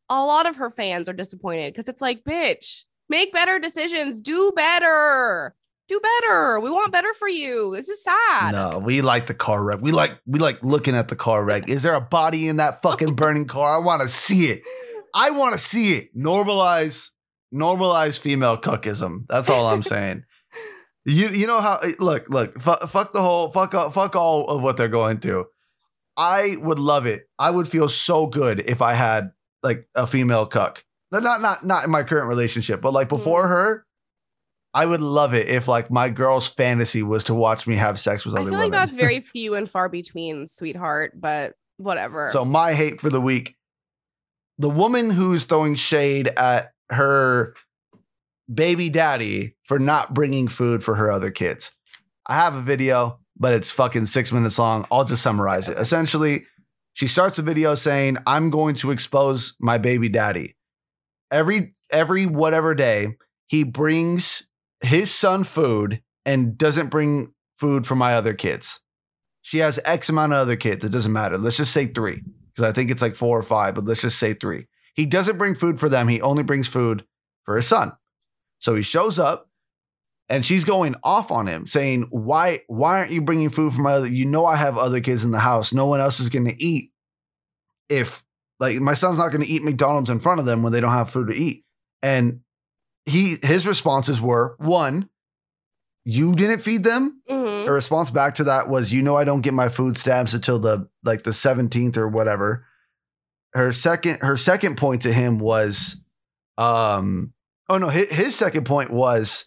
a lot of her fans are disappointed because it's like, bitch, make better decisions. Do better. Do better. We want better for you. This is sad. No, we like the car wreck. We like we like looking at the car wreck. Is there a body in that fucking burning car? I want to see it. I want to see it. Normalize normalize female cuckism. That's all I'm saying. You you know how look look fu- fuck the whole fuck all- fuck all of what they're going through. I would love it. I would feel so good if I had like a female cuck. Not not not in my current relationship, but like before mm. her. I would love it if like my girl's fantasy was to watch me have sex with I other feel women. like that's very few and far between, sweetheart, but whatever. So my hate for the week: the woman who's throwing shade at her baby daddy for not bringing food for her other kids. I have a video, but it's fucking six minutes long. I'll just summarize it. Essentially, she starts the video saying, "I'm going to expose my baby daddy." Every every whatever day, he brings his son food and doesn't bring food for my other kids. She has X amount of other kids. It doesn't matter. Let's just say three, because I think it's like four or five, but let's just say three. He doesn't bring food for them. He only brings food for his son. So he shows up and she's going off on him saying, Why, why aren't you bringing food for my other? You know, I have other kids in the house. No one else is going to eat if, like, my son's not going to eat McDonald's in front of them when they don't have food to eat. And he, his responses were one, you didn't feed them Mhm. her response back to that was, "You know, I don't get my food stamps until the like the seventeenth or whatever." Her second, her second point to him was, um, oh no, his, his second point was,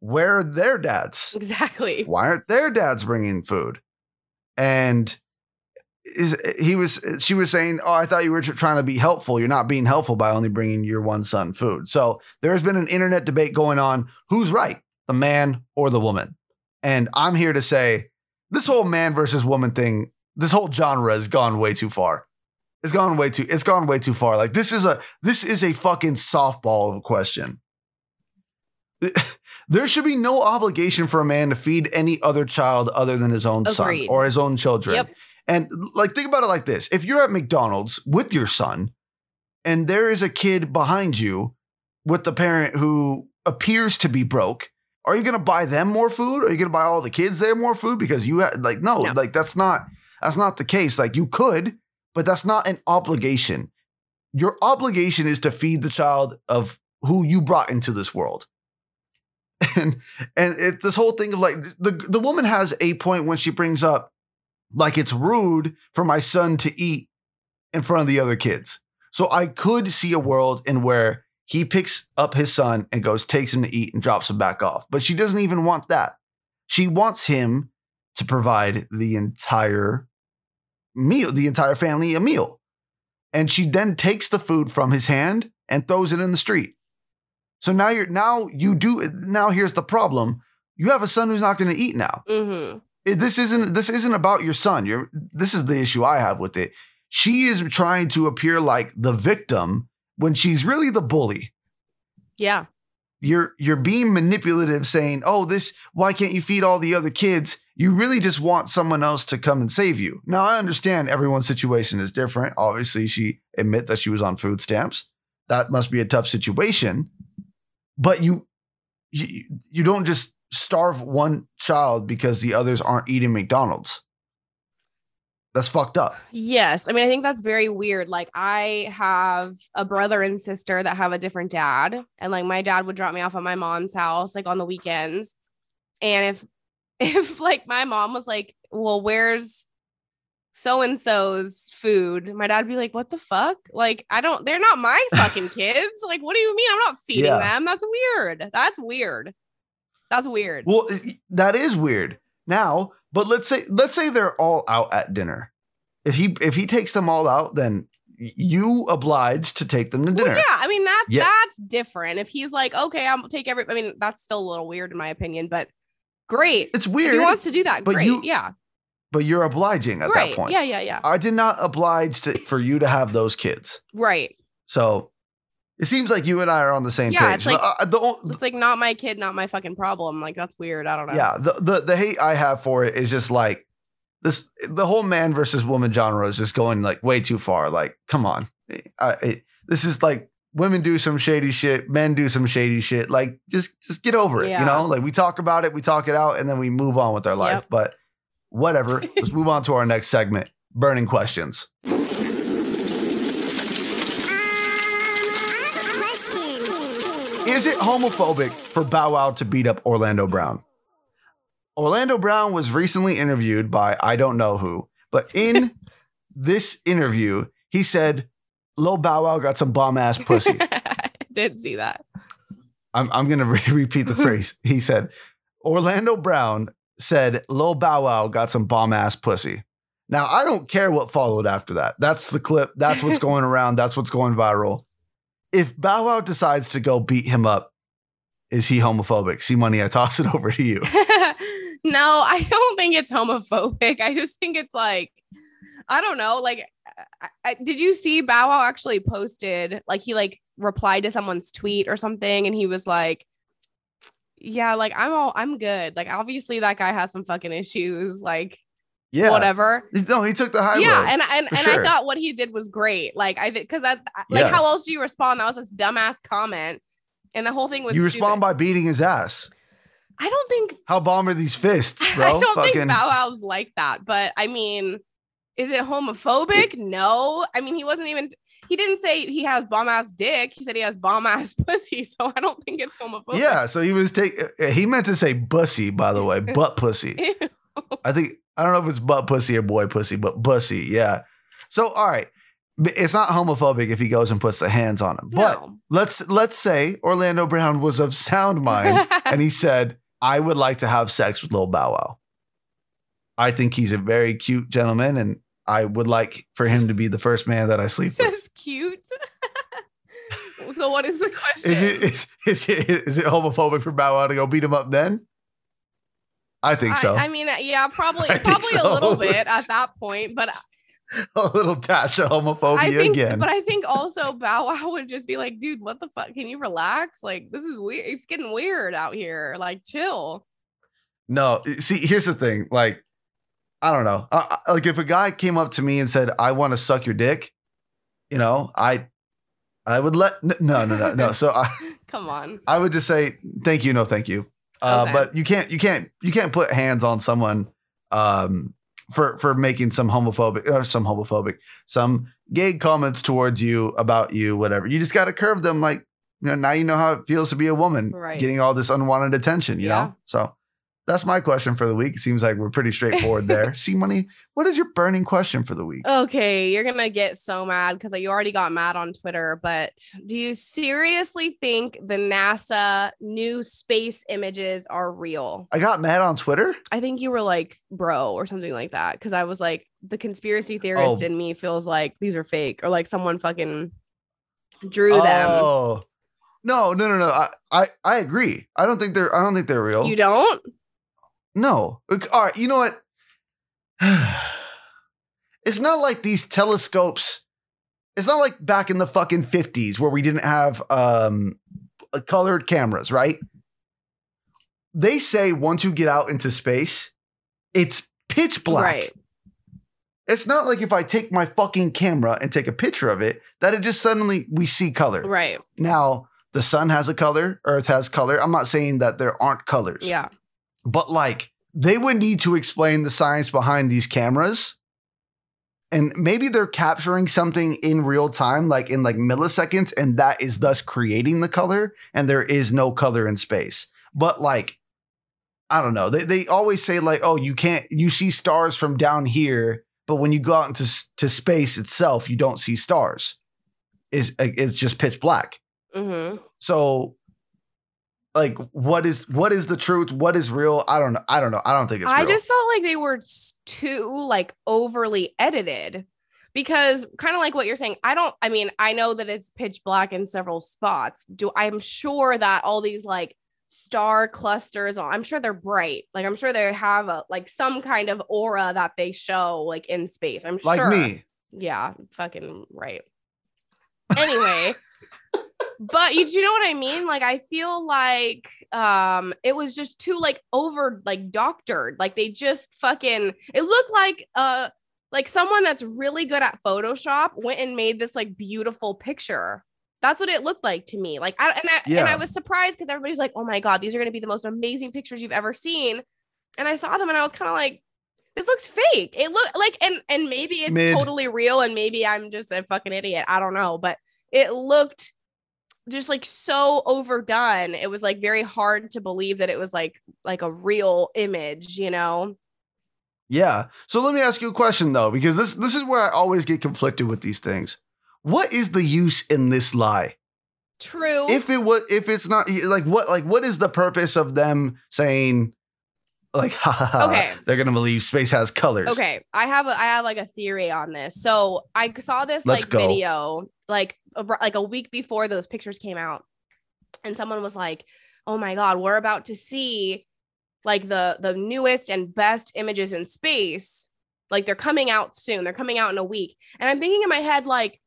"Where are their dads? exactly. Why aren't their dads bringing food?" And is he was she was saying, "Oh, I thought you were trying to be helpful. You're not being helpful by only bringing your one son food." So there has been an internet debate going on: who's right, the man or the woman? And I'm here to say this whole man versus woman thing, this whole genre has gone way too far. It's gone way too, it's gone way too far. Like this is a this is a fucking softball of a question. There should be no obligation for a man to feed any other child other than his own son or his own children. Yep. And like think about it like this. If you're at McDonald's with your son and there is a kid behind you with the parent who appears to be broke, are you going to buy them more food? Are you going to buy all the kids there more food because you ha- like no, No. like that's not that's not the case. Like you could, but that's not an obligation. Your obligation is to feed the child of who you brought into this world. And and it, this whole thing of like the the woman has a point when she brings up like it's rude for my son to eat in front of the other kids. So I could see a world in where he picks up his son and goes, takes him to eat and drops him back off. But she doesn't even want that. She wants him to provide the entire meal, the entire family a meal. And she then takes the food from his hand and throws it in the street. So now you're now you do now here's the problem. You have a son who's not going to eat now hmm this isn't this isn't about your son. You're this is the issue I have with it. She is trying to appear like the victim when she's really the bully. Yeah. You're you're being manipulative, saying, "Oh, this why can't you feed all the other kids?" You really just want someone else to come and save you. Now I understand everyone's situation is different. Obviously, she admit that she was on food stamps. That must be a tough situation. But you you, you don't just starve one child because the others aren't eating McDonald's. That's fucked up. Yes. I mean, I think that's very weird. Like, I have a brother and sister that have a different dad. And like, my dad would drop me off at my mom's house, like on the weekends. And if, if like my mom was like, well, where's so and so's food? My dad would be like, what the fuck? Like, I don't, they're not my fucking kids. Like, what do you mean? I'm not feeding Yeah. them. That's weird. That's weird. That's weird. Well, that is weird. Now, but let's say let's say they're all out at dinner. If he if he takes them all out, then you obliged to take them to Well, dinner. yeah, I mean that's Yeah. that's different. If he's like, okay, I'll take every. I mean, that's still a little weird in my opinion, but great. It's If weird, he wants to do that, but great. you- yeah, but you're obliging at right. that point. Yeah, yeah, yeah. I did not oblige to, for you to have those kids. Right. So it seems like you and I are on the same Yeah, page. it's like- uh, the, o- It's like not my kid, not my fucking problem. Like that's weird. I don't know. yeah, the, the the hate I have for it is just like this. The whole man versus woman genre is just going like way too far. Like, come on, I, it, this is like women do some shady shit, men do some shady shit. Like, just just get over it. Yeah. You know, like we talk about it, we talk it out, and then we move on with our life. Yep. But whatever. Let's move on to our next segment. Burning questions. Is it homophobic for Bow Wow to beat up Orlando Brown? Orlando Brown was recently interviewed by I don't know who, but in this interview, he said, Lil Bow Wow got some bomb ass pussy. I did see that. I'm, I'm going to re- repeat the phrase. He said, Orlando Brown said, Lil Bow Wow got some bomb ass pussy. Now, I don't care what followed after that. That's the clip. That's what's going around. That's what's going viral. If Bow Wow decides to go beat him up, is he homophobic? See, money, I toss it over to you. no, I don't think it's homophobic. I just think it's like, I don't know. Like, I, I, did you see Bow Wow actually posted, like, he like replied to someone's tweet or something, and he was like, yeah, like, I'm all, I'm good. Like, obviously, that guy has some fucking issues, like, Yeah. whatever. No, he took the high yeah, road. and and, and sure. I thought what he did was great. Like I think because that like Yeah. how else do you respond? That was this dumbass comment, and the whole thing was you stupid. respond by beating his ass. I don't think How bomb are these fists, bro? I don't Fucking think Bow Wow's like that, but I mean, is it homophobic? no. I mean, he wasn't even. He didn't say he has bomb ass dick. He said he has bomb ass pussy. So I don't think it's homophobic. Yeah, so he was take uh, he meant to say bussy, by the way, butt pussy. I think I don't know if it's butt pussy or boy pussy, but bussy, yeah. So all right. It's not homophobic if he goes and puts the hands on him. But No. let's let's say Orlando Brown was of sound mind and he said, I would like to have sex with Lil Bow Wow. I think he's a very cute gentleman and I would like for him to be the first man that I sleep with. says cute. so what is the question? Is it is, is it is it homophobic for Bow Wow to go beat him up then? I think so. I, I mean, uh, yeah, probably, probably so. a little bit at that point, but a little dash of homophobia I think, again. but I think also Bow Wow would just be like, dude, what the fuck? Can you relax? Like, this is weird. It's getting weird out here. Like, chill. no, see, here's the thing. Like, I don't know. I, I- like, if a guy came up to me and said, "I want to suck your dick," you know, I, I would let n- no, no, no, no. So I, Come on. I would just say, "Thank you, no, thank you." Uh, Okay. But you can't, you can't, you can't put hands on someone um, for for making some homophobic or some homophobic, some gay comments towards you about you, whatever. You just got to curve them. Like, you know, now you know how it feels to be a woman Right. getting all this unwanted attention. You Yeah. know, so. That's my question for the week. It seems like we're pretty straightforward there. See, money. What is your burning question for the week? Okay, you're gonna get so mad because you already got mad on Twitter. But do you seriously think the NASA new space images are real? I got mad on Twitter. I think you were like, bro, or something like that. Because I was like, the conspiracy theorist Oh. in me feels like these are fake, or like someone fucking drew them. Oh, no, no, no, no. I, I, I agree. I don't think they're. I don't think they're real. You don't? No. All right. You know what? it's not like these telescopes. It's not like back in the fucking 50s where we didn't have um, colored cameras, right? They say once you get out into space, it's pitch black. Right. It's not like if I take my fucking camera and take a picture of it, that it just suddenly we see color. Right. Now, the sun has a color, Earth has color. I'm not saying that there aren't colors Yeah. But like they would need to explain the science behind these cameras. And maybe they're capturing something in real time like in like milliseconds and that is thus creating the color and there is no color in space. But like i don't know. They, they always say like oh you can't you see stars from down here but when you go out into to space itself you don't see stars. It's, it's just pitch black. Mm-hmm. so like what is what is the truth? What is real? I don't know. I don't know. I don't think it's I real. just felt like they were too like overly edited because kind of like what you're saying. I don't I mean, I know that it's pitch black in several spots. Do I'm sure that all these like star clusters I'm sure they're bright. Like I'm sure they have a like some kind of aura that they show like in space. I'm like sure. me. Yeah, fucking right. Anyway, but you do you know what I mean? Like I feel like um it was just too like over like doctored. Like they just fucking it looked like uh like someone that's really good at Photoshop went and made this like beautiful picture. That's what it looked like to me. Like I and I and I was surprised because everybody's like, oh my god, these are gonna be the most amazing pictures you've ever seen. And I saw them and I was kind of like, this looks fake. It look like and and maybe it's Mid. totally real and maybe I'm just a fucking idiot. I don't know, but it looked just like so overdone. It was like very hard to believe that it was like like a real image, you know. Yeah. So let me ask you a question though, because this this is where I always get conflicted with these things. What is the use in this lie? True. If it was if it's not like what like what is the purpose of them saying like ha ha ha Okay. they're gonna believe space has colors. Okay, I have a I have like a theory on this. So I saw this Let's like go. video like like a week before those pictures came out, and someone was like, "Oh my god, we're about to see like the the newest and best images in space. Like they're coming out soon. They're coming out in a week." And I'm thinking in my head like.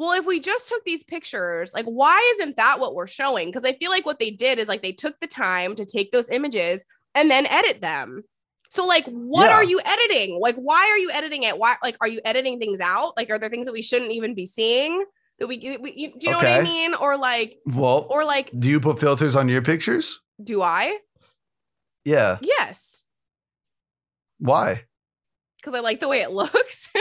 Well, if we just took these pictures, like, why isn't that what we're showing? Because I feel like what they did is like they took the time to take those images and then edit them. So like what Yeah. are you editing? Like why are you editing it? Why like are you editing things out? Like are there things that we shouldn't even be seeing? That we, we you, do you know what I mean? Or like Well, or like do you put filters on your pictures? do I? Yeah. Yes. Why? Cuz I like the way it looks.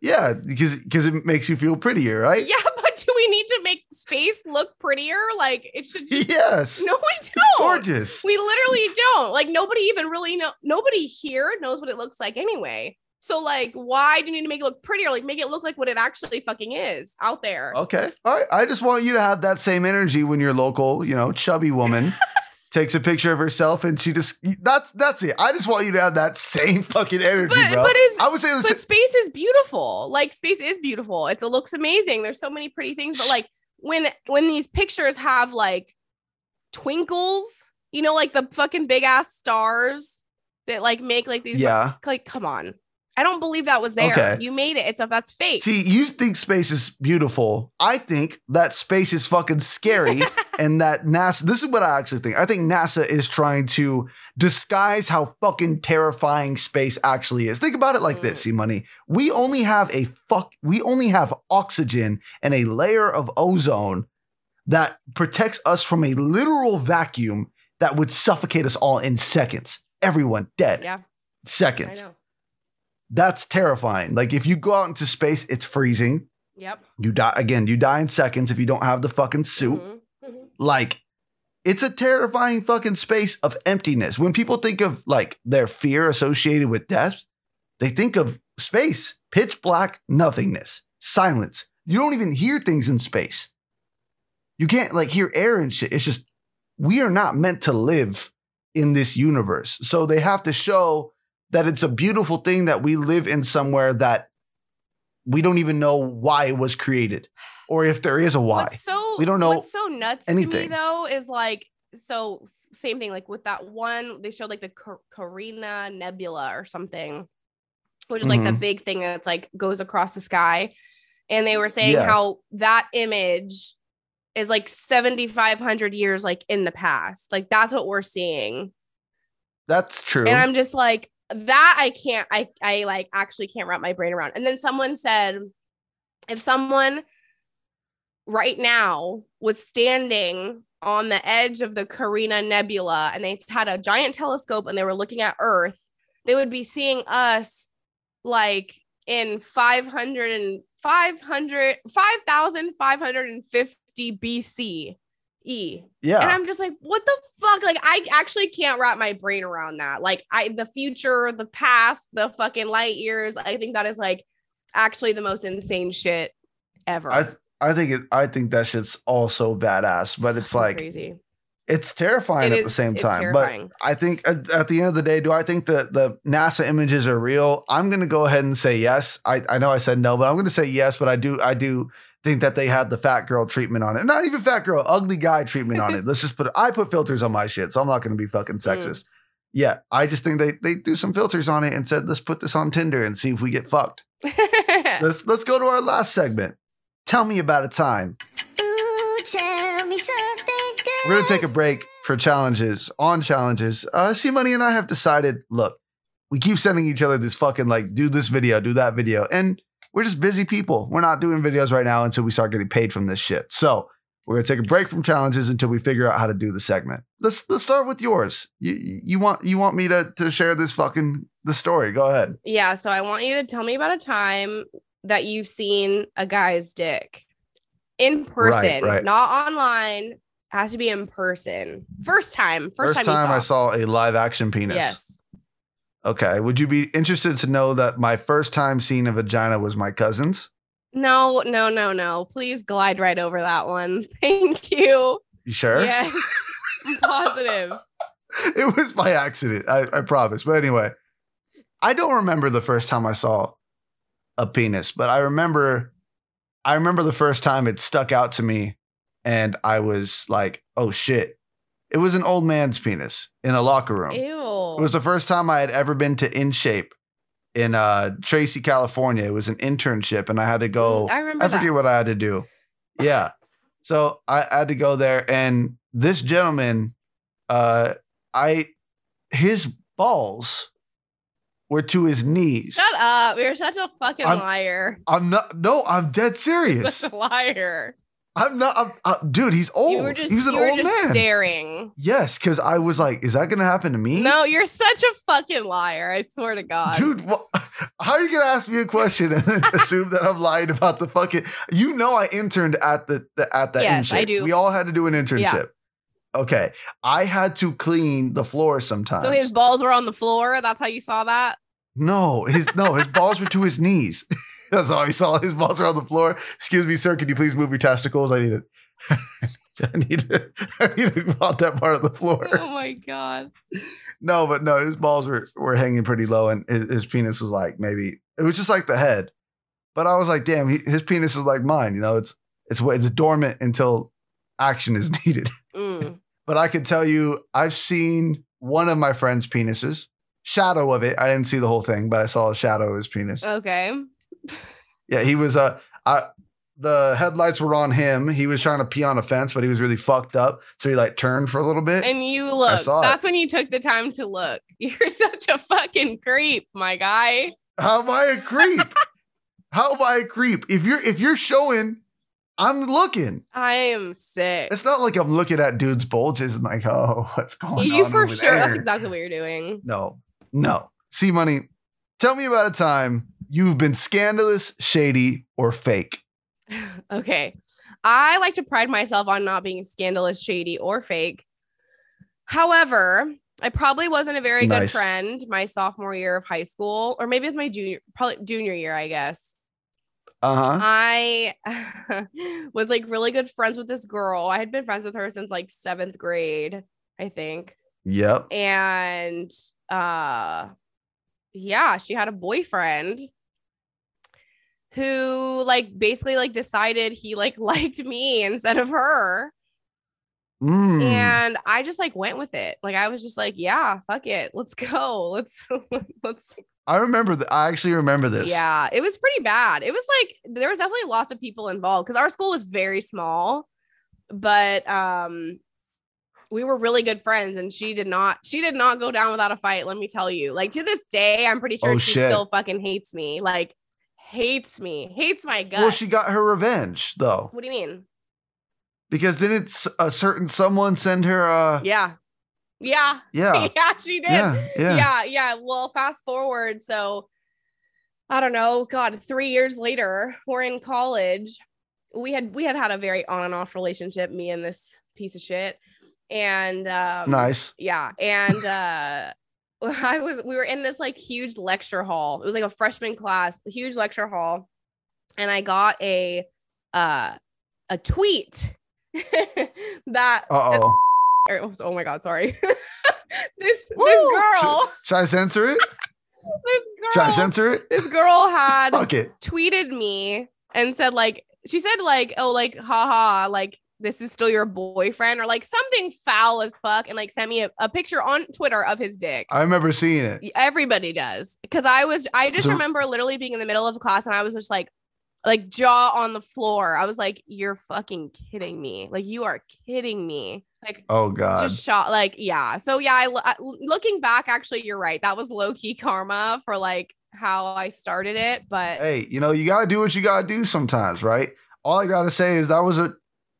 Yeah, because because it makes you feel prettier, right? yeah, but do we need to make space look prettier? Like it should just Yes. No, we don't. It's gorgeous. We literally don't. Like nobody even really know nobody here knows what it looks like anyway. So like why do you need to make it look prettier? Like make it look like what it actually fucking is out there. Okay. All right. I just want you to have that same energy when your local, you know, chubby woman takes a picture of herself and she just that's that's it. I just want you to have that same fucking energy, But- bro. but is- I would say but sa- space is beautiful. Like space is beautiful. It's, it looks amazing. There's so many pretty things, but like when when these pictures have like twinkles, you know, like the fucking big ass stars that like make like these. yeah. Like, come on. I don't believe that was there. Okay. You made it. It's a that's fake. See, you think space is beautiful. I think that space is fucking scary and that NASA this is what I actually think. I think NASA is trying to disguise how fucking terrifying space actually is. Think about it like this, see mm. money. We only have a fuck we only have oxygen and a layer of ozone that protects us from a literal vacuum that would suffocate us all in seconds. Everyone dead. yeah, Seconds. That's terrifying. Like if you go out into space, it's freezing. Yep. You die again, you die in seconds if you don't have the fucking suit. Mhm. Mhm. Like it's a terrifying fucking space of emptiness. When people think of like their fear associated with death, they think of space, pitch black nothingness, silence. You don't even hear things in space. You can't like hear air and shit. It's just we are not meant to live in this universe. So they have to show that it's a beautiful thing that we live in somewhere that we don't even know why it was created or if there is a why. What's so We don't know What's so nuts to anything. me though is like so same thing like with that one they showed like the Car- Carina Nebula or something, which is like the Mhm. big thing that's like goes across the sky, and they were saying Yeah. how that image is like 7500 years like in the past like that's what we're seeing That's true. and i'm just like that i can't i i like actually can't wrap my brain around. And then someone said if someone right now was standing on the edge of the carina nebula and they had a giant telescope and they were looking at earth they would be seeing us like in 500 and 500 5550 bc e yeah. and I'm just like, what the fuck? Like, I actually can't wrap my brain around that. Like, I the future, the past, the fucking light years. I think that is like actually the most insane shit ever. I th- I think it. I think that shit's also badass, but it's like crazy. it's terrifying It at the same time. But I think at, at the end of the day, do I think that the NASA images are real? I'm going to go ahead and say yes. I, I know I said no, but I'm going to say yes. But I do I do think that they had the fat girl treatment on it. Not even fat girl, ugly guy treatment on it. Let's just put I put filters on my shit, so I'm not going to be fucking Mm. sexist. Yeah, I just think they they do some filters on it and said let's put this on Tinder and see if we get fucked. Let's let's go to our last segment. Tell me about a time. We're gonna take a break for challenges on challenges. Uh, C Money and I have decided. Look, we keep sending each other this fucking like, do this video, do that video, and we're just busy people. We're not doing videos right now until we start getting paid from this shit. So we're gonna take a break from challenges until we figure out how to do the segment. Let's let's start with yours. You you want you want me to to share this fucking the story? Go ahead. yeah, so I want you to tell me about a time that you've seen a guy's dick in person, right. not online. Has to be in person. First time. First, First, time, time, you I saw a live action penis. Yes. Okay. Would you be interested to know that my first time seeing a vagina was my cousin's? No, no, no, no. Please glide right over that one. Thank you. You sure? Yes. I'm positive. it was by accident. I, I promise. But anyway, I don't remember the first time I saw a penis, but I remember I remember the first time it stuck out to me and I was like, oh shit. It was an old man's penis in a locker room. Ew. It was the first time I had ever been to In Shape in uh, Tracy, California. It was an internship, and I had to go. Mm, I remember I forget that. what I had to do. Yeah, so I had to go there, and this gentleman, uh, I his balls were to his knees. Shut up. You're such a fucking I'm- liar. I'm not. No, I'm dead serious. Such a liar. I'm not. I'm, uh, dude, he's old. You were just, he was an you were old just man. staring. Yes, because I was like, is that gonna happen to me? No, you're such a fucking liar. I swear to God. Dude, how are you gonna ask me a question and then assume that I'm lying about the fucking? You know, I interned at the, the at that. Yes, I internship. do. We all had to do an internship. Okay, I had to clean the floor sometimes. So his balls were on the floor. That's how you saw that. No, his no, his balls were to his knees. That's all I saw. His balls were on the floor. Excuse me, sir. Can you please move your testicles? I need it. I need to. I need to mount that part of the floor. Oh my God. No, but no, his balls were were hanging pretty low, and his, his penis was like maybe it was just like the head. But I was like, damn, he, his penis is like mine. You know, it's it's it's dormant until action is needed. Mm. But I could tell you, I've seen one of my friend's penises, shadow of it. I didn't see the whole thing, but I saw a shadow of his penis. Okay. Yeah, he was uh, I, the headlights were on him. He was trying to pee on a fence, but he was really fucked up, so he like turned for a little bit. And you look. saw it. That's when you took the time to look. You're such a fucking creep, my guy. How am I a creep? How am I a creep? If you're if you're showing, I'm looking. I am sick. It's not like I'm looking at dudes' bulges and like, oh, what's going You on You for sure. there? That's exactly what you're doing. no, no. See, money. Tell me about a time you've been scandalous, shady, or fake. Okay. I like to pride myself on not being scandalous, shady, or fake. However, I probably wasn't a very Nice. good friend my sophomore year of high school, or maybe it's my junior, probably junior year, I guess. Uh huh. I was like really good friends with this girl. I had been friends with her since like seventh grade, I think. Yep. And uh yeah, she had a boyfriend who like basically like decided he like liked me instead of her. Mm. And I just like went with it. Like I was just like, yeah, fuck it. Let's go. Let's let's I remember that. I actually remember this. Yeah, it was pretty bad. It was like there was definitely lots of people involved because our school was very small, but um we were really good friends and she did not she did not go down without a fight, let me tell you. Like to this day, I'm pretty sure Oh, she shit. still fucking hates me. Like hates me, hates my guts. Well, she got her revenge though, what do you mean? because didn't a certain someone send her? a Yeah. Yeah. yeah, yeah, she did. yeah, yeah. yeah yeah well fast forward so i don't know god three years later we're in college we had we had had a very on and off relationship me and this piece of shit and um Nice. yeah and uh i was we were in this like huge lecture hall it was like a freshman class huge lecture hall and i got a uh a tweet that oh. oh my god, sorry. this Woo! this girl, Should I censor it? this girl Should I censor it? this girl had tweeted me and said like she said like oh like haha like this is still your boyfriend or like something foul as fuck and like sent me a, a picture on Twitter of his dick. I remember seeing it. Everybody does because I was I just So- remember literally being in the middle of class and I was just like like jaw on the floor. I was like, "You're fucking kidding me! Like you are kidding me!" Like Oh God. just shot like yeah. So yeah, I, I looking back, actually, you're right. That was low key karma for like how I started it, but hey, you know, you gotta do what you gotta do sometimes, right? All I gotta say is that was a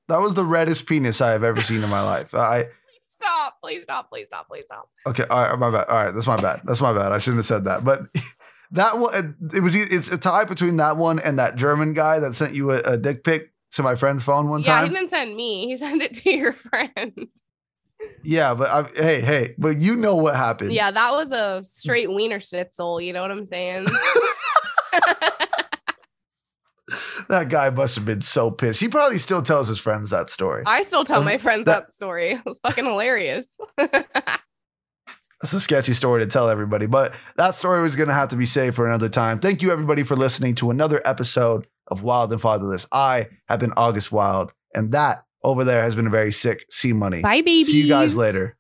that was the reddest penis I have ever seen in my life. I stop, please stop, please stop, please stop. okay, all right, my bad. All right, that's my bad. That's my bad. I shouldn't have said that. But that one, it was it's a tie between that one and that German guy that sent you a, a dick pic to my friend's phone one yeah, time. Yeah, he didn't send me. He sent it to your friend. Yeah, but I, hey, hey, but you know what happened? Yeah, that was a straight wiener schnitzel. You know what I'm saying? that guy must have been so pissed. He probably still tells his friends that story. I still tell Um, my friends that- that, story. It was fucking hilarious. That's a sketchy story to tell everybody, but that story was going to have to be saved for another time. Thank you, everybody, for listening to another episode of Wild and Fatherless. I have been August Wild, and that over there has been a very sick C Money. Bye, baby. See you guys later.